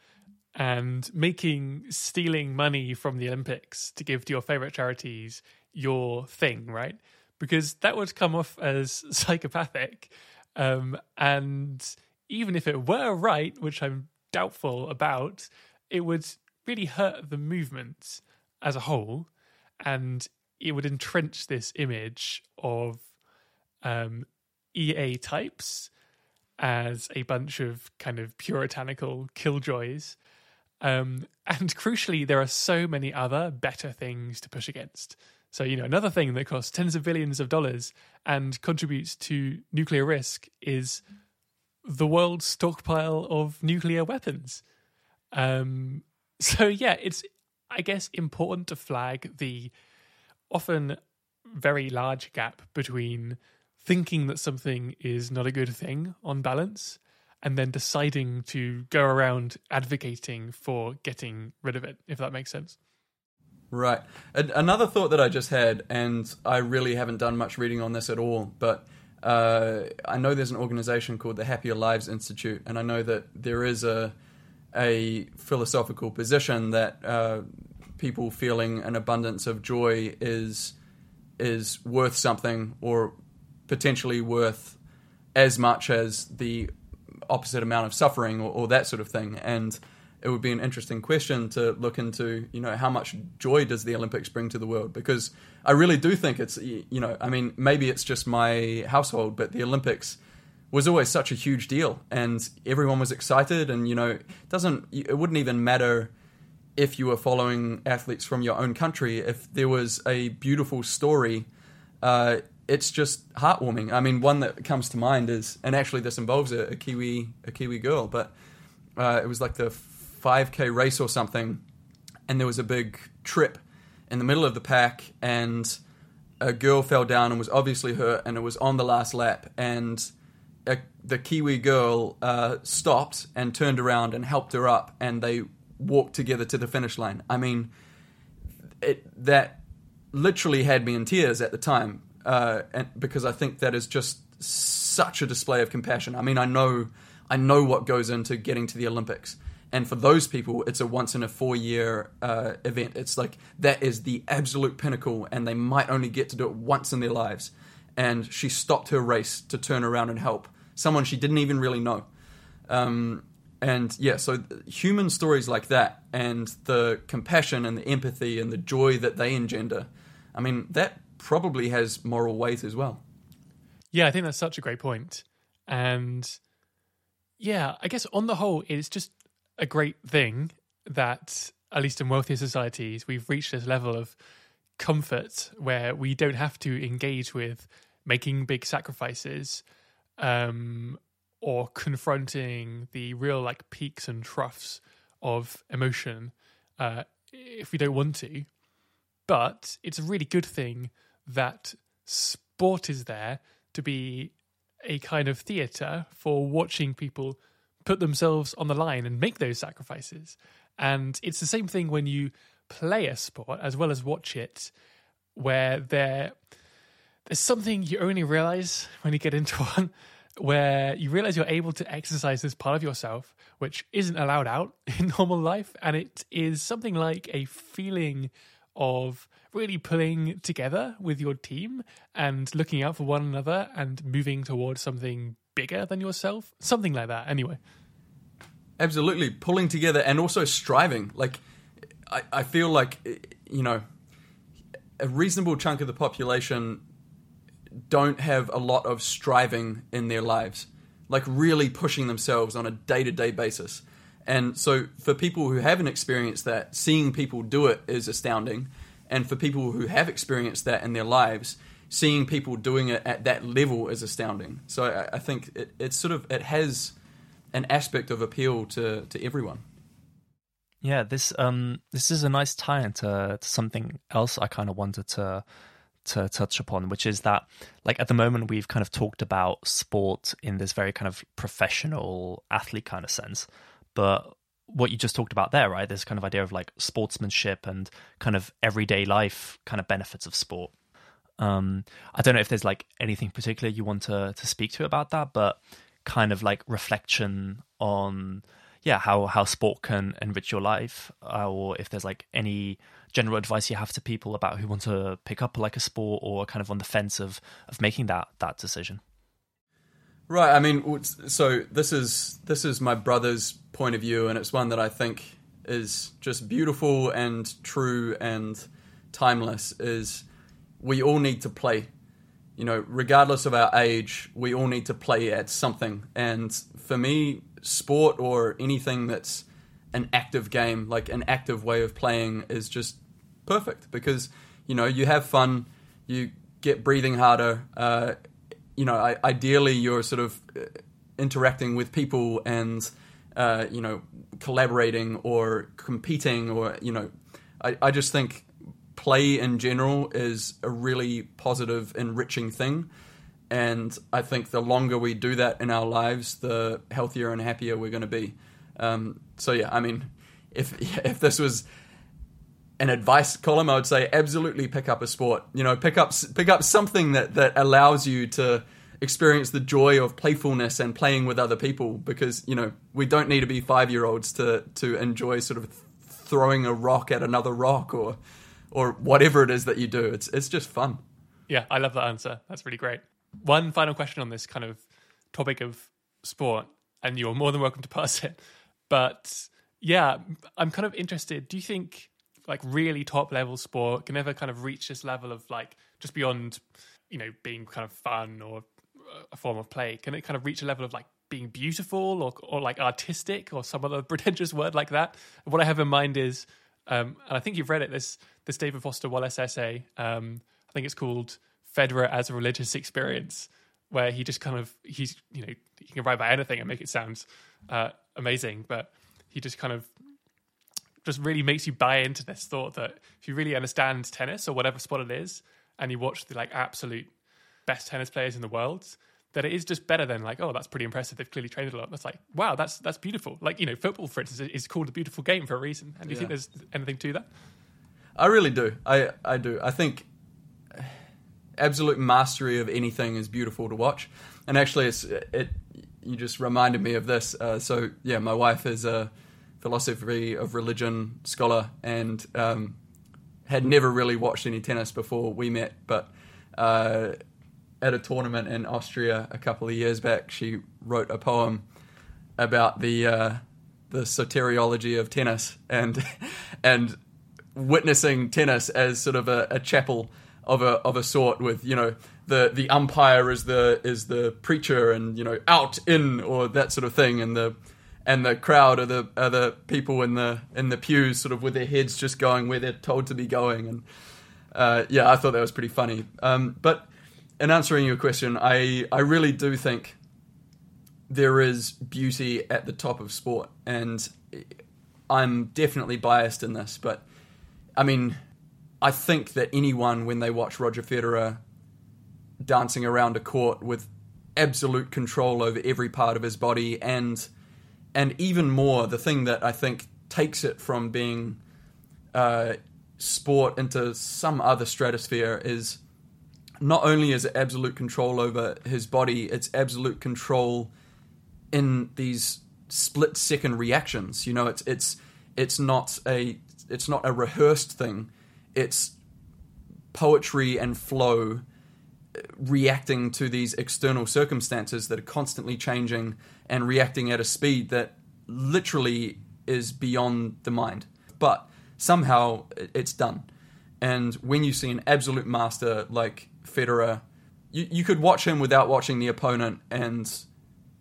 and making stealing money from the Olympics to give to your favorite charities your thing, right? Because that would come off as psychopathic. Um, and even if it were right, which I'm doubtful about, it would really hurt the movement as a whole, and it would entrench this image of um, EA types as a bunch of kind of puritanical killjoys. Um, and crucially, there are so many other better things to push against. So, you know, another thing that costs tens of billions of dollars and contributes to nuclear risk is the world's stockpile of nuclear weapons. Um, so yeah, it's I guess important to flag the often very large gap between thinking that something is not a good thing on balance and then deciding to go around advocating for getting rid of it if that makes sense. Right. Another thought that i just had and i really haven't done much reading on this at all but uh, i know there's an organization called the happier lives institute and i know that there is a a philosophical position that uh, people feeling an abundance of joy is is worth something or potentially worth as much as the opposite amount of suffering or, or, that sort of thing and it would be an interesting question to look into you know how much joy does the olympics bring to the world because i really do think it's you know i mean maybe it's just my household but the olympics was always such a huge deal, and everyone was excited. And you know, it doesn't it wouldn't even matter if you were following athletes from your own country. If there was a beautiful story, uh, it's just heartwarming. I mean, one that comes to mind is, and actually this involves a, a Kiwi a Kiwi girl, but uh, it was like the 5K race or something, and there was a big trip in the middle of the pack, and a girl fell down and was obviously hurt, and it was on the last lap, and a, the Kiwi girl uh, stopped and turned around and helped her up, and they walked together to the finish line. I mean, it, that literally had me in tears at the time, uh, and because I think that is just such a display of compassion. I mean, I know, I know what goes into getting to the Olympics, and for those people, it's a once in a four year uh, event. It's like that is the absolute pinnacle, and they might only get to do it once in their lives. And she stopped her race to turn around and help someone she didn't even really know. Um, and yeah, so human stories like that and the compassion and the empathy and the joy that they engender, I mean, that probably has moral weight as well. Yeah, I think that's such a great point. And yeah, I guess on the whole, it's just a great thing that, at least in wealthier societies, we've reached this level of comfort where we don't have to engage with making big sacrifices um, or confronting the real like peaks and troughs of emotion uh, if we don't want to. But it's a really good thing that sport is there to be a kind of theatre for watching people put themselves on the line and make those sacrifices. And it's the same thing when you play a sport as well as watch it, where there there's something you only realize when you get into one where you realize you're able to exercise this part of yourself which isn't allowed out in normal life and it is something like a feeling of really pulling together with your team and looking out for one another and moving towards something bigger than yourself? Something like that, anyway. Absolutely, pulling together and also striving. Like, I, I feel like, you know, a reasonable chunk of the population don't have a lot of striving in their lives, like really pushing themselves on a day to day basis. And so, for people who haven't experienced that, seeing people do it is astounding. And for people who have experienced that in their lives, seeing people doing it at that level is astounding. So, I, I think it, it's sort of it has an aspect of appeal to to everyone. Yeah, this um this is a nice tie into to something else I kind of wanted to to touch upon, which is that like at the moment we've kind of talked about sport in this very kind of professional athlete kind of sense, but what you just talked about there, right? This kind of idea of like sportsmanship and kind of everyday life kind of benefits of sport. Um, I don't know if there's like anything particular you want to to speak to about that, but kind of like reflection on yeah how how sport can enrich your life, uh, or if there's like any general advice you have to people about who want to pick up like a sport or kind of on the fence of of making that that decision. Right. I mean, so this is this is my brother's point of view, and it's one that I think is just beautiful and true and timeless. Is we all need to play. You know, regardless of our age, we all need to play at something. And for me, sport or anything that's an active game, like an active way of playing, is just perfect because you know you have fun, you get breathing harder. Uh, you know, I, ideally you're sort of uh, interacting with people and uh, you know collaborating or competing or you know, I, I just think play in general is a really positive, enriching thing. And I think the longer we do that in our lives, the healthier and happier we're going to be. Um, so yeah, I mean, if if this was an advice column, I would say absolutely pick up a sport. You know, pick up pick up something that that allows you to experience the joy of playfulness and playing with other people. Because you know, we don't need to be five year olds to to enjoy sort of throwing a rock at another rock or or whatever it is that you do. It's it's just fun. Yeah, I love that answer. That's really great. One final question on this kind of topic of sport, and you're more than welcome to pass it. But yeah, I'm kind of interested. Do you think like really top level sport can ever kind of reach this level of like just beyond you know being kind of fun or a form of play? Can it kind of reach a level of like being beautiful or or like artistic or some other pretentious word like that? What i have in mind is um, and i think you've read it this this david foster wallace essay um, i think it's called federer as a religious experience where he just kind of he's you know he can write about anything and make it sound uh, amazing but he just kind of just really makes you buy into this thought that if you really understand tennis or whatever sport it is, and you watch the like absolute best tennis players in the world, that it is just better than like, oh, that's pretty impressive. They've clearly trained a lot. That's like, wow, that's that's beautiful. Like you know, football, for instance, is called a beautiful game for a reason. And do you yeah. think there's anything to that? I really do. I I do. I think absolute mastery of anything is beautiful to watch. And actually, it's it. You just reminded me of this. Uh, so yeah, my wife is a philosophy of religion scholar and um, had never really watched any tennis before we met. But uh, at a tournament in Austria a couple of years back, she wrote a poem about the uh, the soteriology of tennis and and witnessing tennis as sort of a, a chapel of a of a sort with you know the the umpire is the is the preacher and you know out in or that sort of thing and the and the crowd are the are the people in the in the pews, sort of with their heads just going where they're told to be going. And uh, yeah, I thought that was pretty funny. Um, but in answering your question, I I really do think there is beauty at the top of sport, and I'm definitely biased in this, but I mean, I think that anyone when they watch Roger Federer dancing around a court with absolute control over every part of his body and and even more, the thing that I think takes it from being uh, sport into some other stratosphere is not only is it absolute control over his body, it's absolute control in these split second reactions. You know, it's it's it's not a it's not a rehearsed thing. it's poetry and flow uh, reacting to these external circumstances that are constantly changing and reacting at a speed that literally is beyond the mind. But somehow it's done. And when you see an absolute master like Federer, you, you could watch him without watching the opponent and,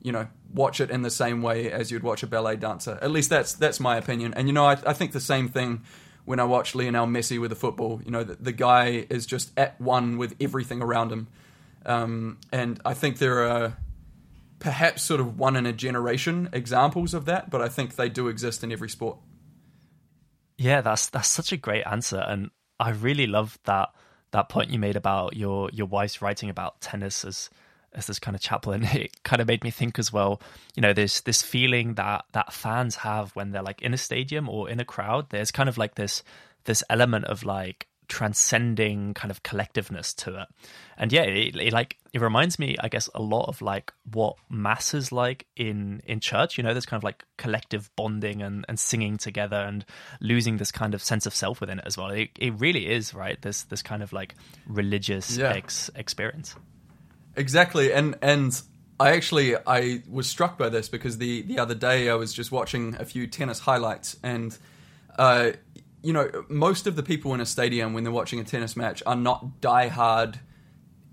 you know, watch it in the same way as you'd watch a ballet dancer. At least that's that's my opinion. And you know, I, I think the same thing when I watch Lionel Messi with the football. You know, the, the guy is just at one with everything around him. Um, and I think there are perhaps sort of one in a generation examples of that, but I think they do exist in every sport. Yeah, that's that's such a great answer, and I really love that that point you made about your your wife's writing about tennis as as this kind of chaplain. It kind of made me think as well. You know, there's this feeling that that fans have when they're like in a stadium or in a crowd. There's kind of like this this element of like transcending kind of collectiveness to it. And yeah, it, it, like it reminds me, I guess, a lot of like what mass is like in in church. You know, there's kind of like collective bonding and and singing together and losing this kind of sense of self within it as well. It it really is right. This this kind of like religious yeah. ex- experience. Exactly, and and I actually I was struck by this because the the other day I was just watching a few tennis highlights and. Uh, you know, most of the people in a stadium when they're watching a tennis match are not die-hard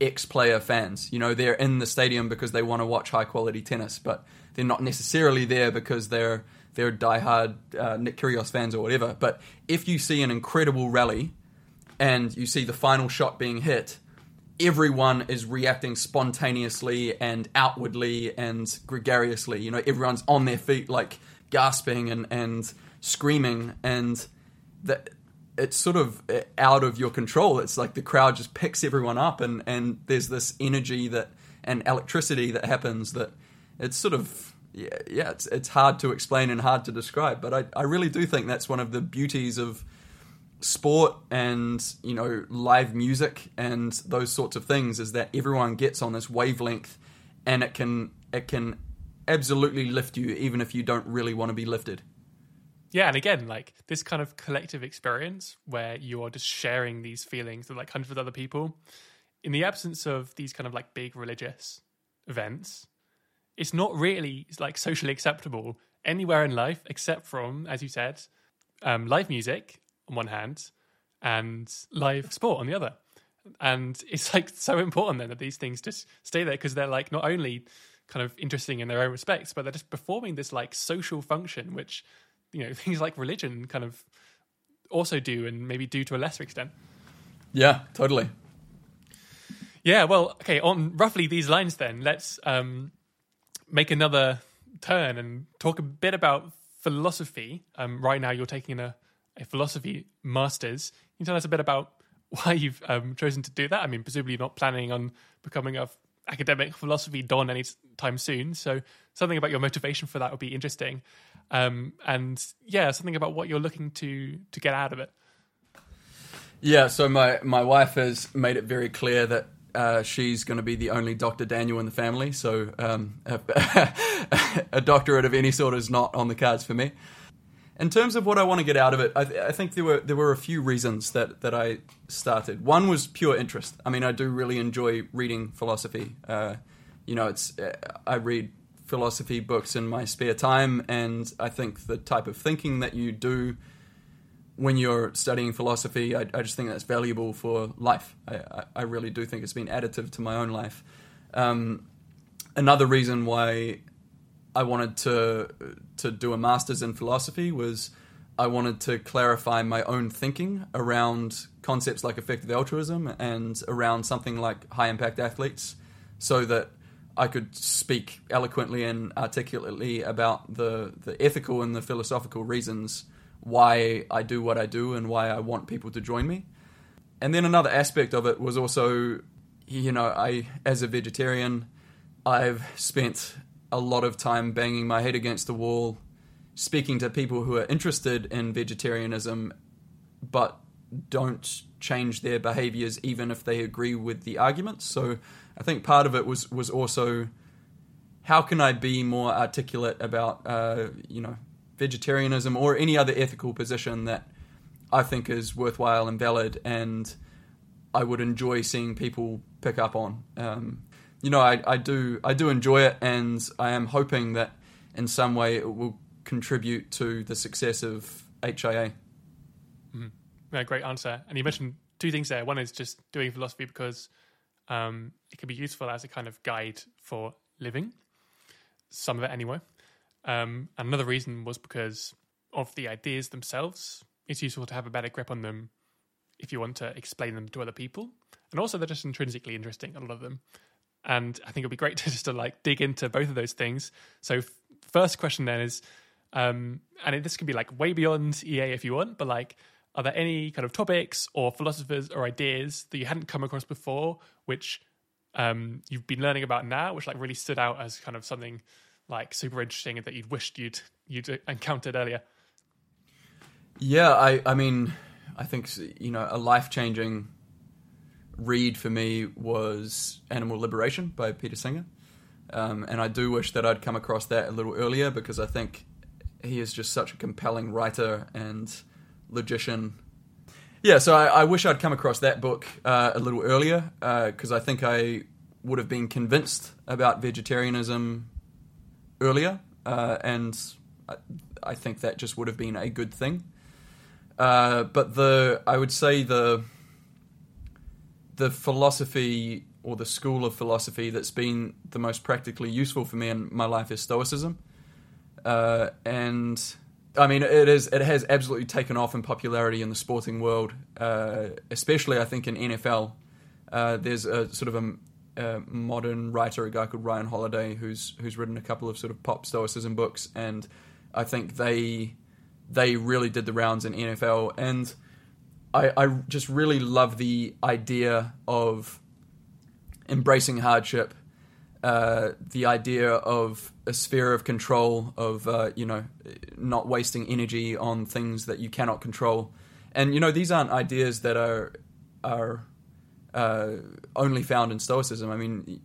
ex-player fans. You know, they're in the stadium because they want to watch high-quality tennis, but they're not necessarily there because they're they're die-hard uh, Nick Kyrgios fans or whatever. But if you see an incredible rally and you see the final shot being hit, everyone is reacting spontaneously and outwardly and gregariously. You know, everyone's on their feet, like gasping and and screaming and that it's sort of uh, out of your control. It's like the crowd just picks everyone up, and and there's this energy that and electricity that happens that it's sort of yeah, yeah it's it's hard to explain and hard to describe. But I I really do think that's one of the beauties of sport and you know live music and those sorts of things is that everyone gets on this wavelength and it can it can absolutely lift you even if you don't really want to be lifted yeah and again like this kind of collective experience where you are just sharing these feelings with like hundreds of other people in the absence of these kind of like big religious events it's not really like socially acceptable anywhere in life except from as you said um, live music on one hand and live sport on the other. And it's like so important then that these things just stay there because they're like not only kind of interesting in their own respects but they're just performing this like social function which you know things like religion kind of also do and maybe do to a lesser extent. Yeah totally. Yeah well okay on roughly these lines then let's um, make another turn and talk a bit about philosophy. Um, right now you're taking a, a philosophy masters. Can you tell us a bit about why you've um, chosen to do that? I mean presumably you're not planning on becoming a academic philosophy don anytime soon so something about your motivation for that would be interesting um, and yeah, something about what you're looking to to get out of it. Yeah, so my my wife has made it very clear that uh, she's going to be the only Dr. Daniell in the family, so um, a, a, doctorate of any sort is not on the cards for me. In terms of what I want to get out of it, I, th- I, think there were there were a few reasons that, that I started. One was pure interest. I mean, I do really enjoy reading philosophy. Uh, you know, it's uh, I read philosophy books in my spare time, and I think the type of thinking that you do when you're studying philosophy, I, I just think that's valuable for life. I, I, really do think it's been additive to my own life. Um, another reason why I wanted to to do a master's in philosophy was I wanted to clarify my own thinking around concepts like effective altruism and around something like high impact athletes, so that I could speak eloquently and articulately about the, the ethical and the philosophical reasons why I do what I do and why I want people to join me. And then another aspect of it was also, you know, I as a vegetarian, I've spent a lot of time banging my head against the wall, speaking to people who are interested in vegetarianism, but don't change their behaviors even if they agree with the arguments. So I think part of it was was also how can I be more articulate about uh, you know vegetarianism or any other ethical position that I think is worthwhile and valid, and I would enjoy seeing people pick up on. Um, you know, I, I do I do enjoy it, and I am hoping that in some way it will contribute to the success of HIA. Mm-hmm. Yeah, great answer. And you mentioned two things there. One is just doing philosophy because um, it can be useful as a kind of guide for living, some of it anyway. Um, another reason was because of the ideas themselves. It's useful to have a better grip on them if you want to explain them to other people. And also, they're just intrinsically interesting, a lot of them. And I think it'd be great to just to like dig into both of those things. So, f- first question then is, um, and this can be like way beyond EA if you want, but like, are there any kind of topics or philosophers or ideas that you hadn't come across before, which um, you've been learning about now, which like really stood out as kind of something like super interesting that you'd wished you'd you'd encountered earlier? Yeah, I I mean, I think you know a life changing read for me was Animal Liberation by Peter Singer, um, and I do wish that I'd come across that a little earlier because I think he is just such a compelling writer and logician. Yeah, so I, I wish I'd come across that book uh, a little earlier because uh, I think I would have been convinced about vegetarianism earlier, uh, and I, I, think that just would have been a good thing. Uh, but the I would say the the philosophy or the school of philosophy that's been the most practically useful for me in my life is Stoicism, uh, and I mean it is it has absolutely taken off in popularity in the sporting world, uh, especially I think in NFL. Uh, there's a sort of a, a modern writer, a guy called Ryan Holiday, who's who's written a couple of sort of pop stoicism books, and I think they they really did the rounds in NFL, and I, I just really love the idea of embracing hardship, uh, the idea of a sphere of control, of uh, you know not wasting energy on things that you cannot control, and you know these aren't ideas that are are uh, only found in Stoicism. I mean,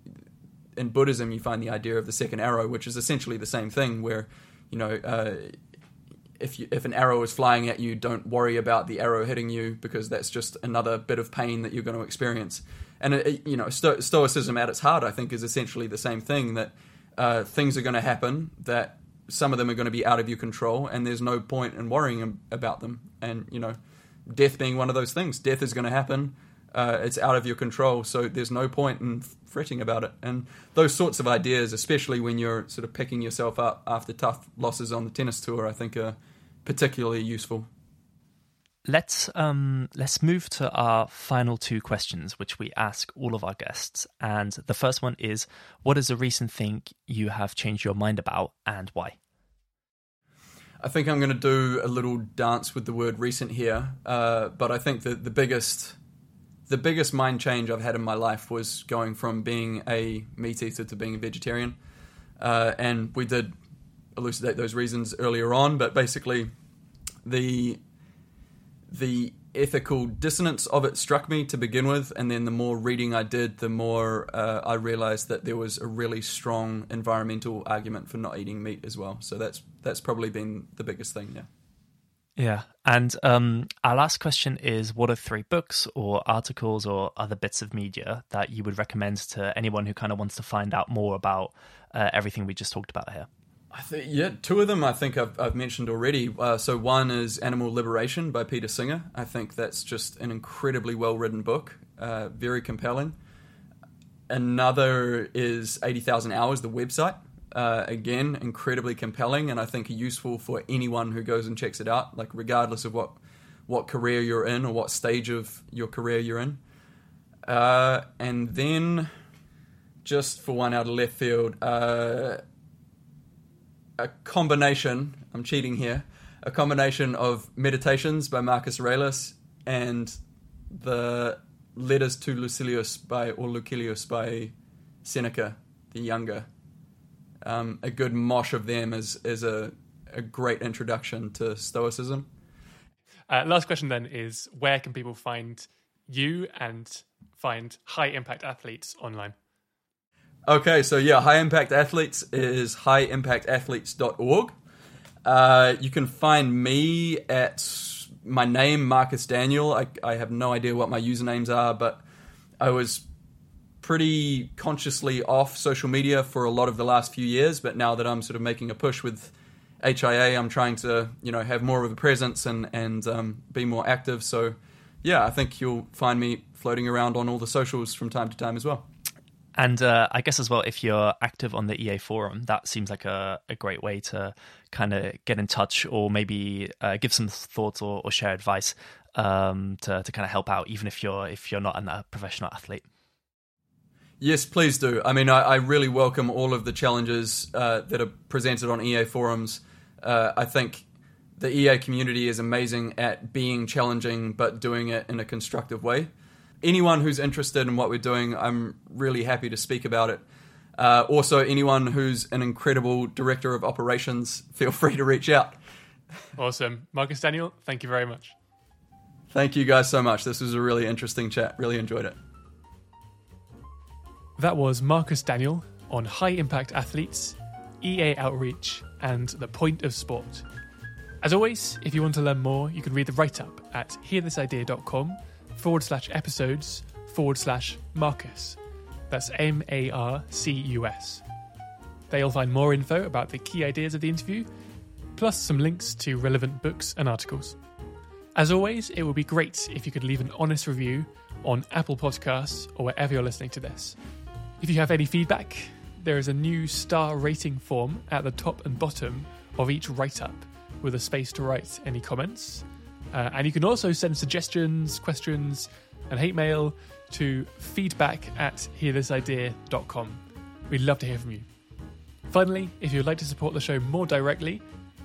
in Buddhism, you find the idea of the second arrow, which is essentially the same thing, where you know. If you, if an arrow is flying at you, don't worry about the arrow hitting you because that's just another bit of pain that you're going to experience. And it, you know, sto- stoicism at its heart, I think, is essentially the same thing that uh, things are going to happen that some of them are going to be out of your control, and there's no point in worrying about them. And you know, death being one of those things, death is going to happen uh, it's out of your control, so there's no point in fretting about it. And those sorts of ideas, especially when you're sort of picking yourself up after tough losses on the tennis tour, I think are particularly useful. Let's um, let's move to our final two questions, which we ask all of our guests. And the first one is, what is a recent thing you have changed your mind about, and why? I think I'm going to do a little dance with the word recent here, uh, but I think that the biggest the biggest mind change I've had in my life was going from being a meat eater to being a vegetarian. Uh, and we did elucidate those reasons earlier on, but basically, the the ethical dissonance of it struck me to begin with, and then the more reading I did, the more uh, I realized that there was a really strong environmental argument for not eating meat as well. So that's that's probably been the biggest thing. Yeah. Yeah. And um, our last question is what are three books or articles or other bits of media that you would recommend to anyone who kind of wants to find out more about uh, everything we just talked about here? Yeah, two of them I think I've, I've mentioned already. Uh, so one is Animal Liberation by Peter Singer. I think that's just an incredibly well written book, uh, very compelling. Another is 80,000 Hours, the website. Uh, again, incredibly compelling, and I think useful for anyone who goes and checks it out. Like regardless of what what career you're in or what stage of your career you're in. Uh, and then, just for one out of left field, uh, a combination. I'm cheating here. A combination of meditations by Marcus Aurelius and the letters to Lucilius by or Lucilius by Seneca the Younger um, a good mosh of them is is a, a great introduction to Stoicism. Uh, last question then is where can people find you and find high impact athletes online? Okay, so yeah, High Impact Athletes is highimpactathletes.org. Uh, you can find me at my name, Marcus Daniell. I, I have no idea what my usernames are, but I was pretty consciously off social media for a lot of the last few years. But now that I'm sort of making a push with HIA, I'm trying to you know have more of a presence and and um, be more active. So yeah, I think you'll find me floating around on all the socials from time to time as well. And uh, I guess as well, if you're active on the EA forum, that seems like a, a great way to kind of get in touch or maybe uh, give some thoughts or, or share advice um, to, to kind of help out, even if you're if you're not a professional athlete. Yes, please do. I mean, I, I really welcome all of the challenges uh, that are presented on EA forums. Uh, I think the EA community is amazing at being challenging, but doing it in a constructive way anyone who's interested in what we're doing, I'm really happy to speak about it. Uh, also, anyone who's an incredible director of operations, feel free to reach out. Awesome. Marcus Daniell, thank you very much. Thank you guys so much. This was a really interesting chat. Really enjoyed it. That was Marcus Daniell on high impact athletes, EA outreach, and the point of sport. As always, if you want to learn more, you can read the write up at hearthisidea.com forward slash episodes forward slash Marcus. That's M A R C U S. There you'll find more info about the key ideas of the interview, plus some links to relevant books and articles. As always, it would be great if you could leave an honest review on Apple Podcasts or wherever you're listening to this. If you have any feedback, there is a new star rating form at the top and bottom of each write up with a space to write any comments. Uh, and you can also send suggestions, questions, and hate mail to feedback at hearthisidea.com. We'd love to hear from you. Finally, if you'd like to support the show more directly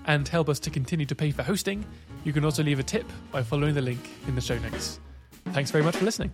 and help us to continue to pay for hosting, you can also leave a tip by following the link in the show notes. Thanks very much for listening.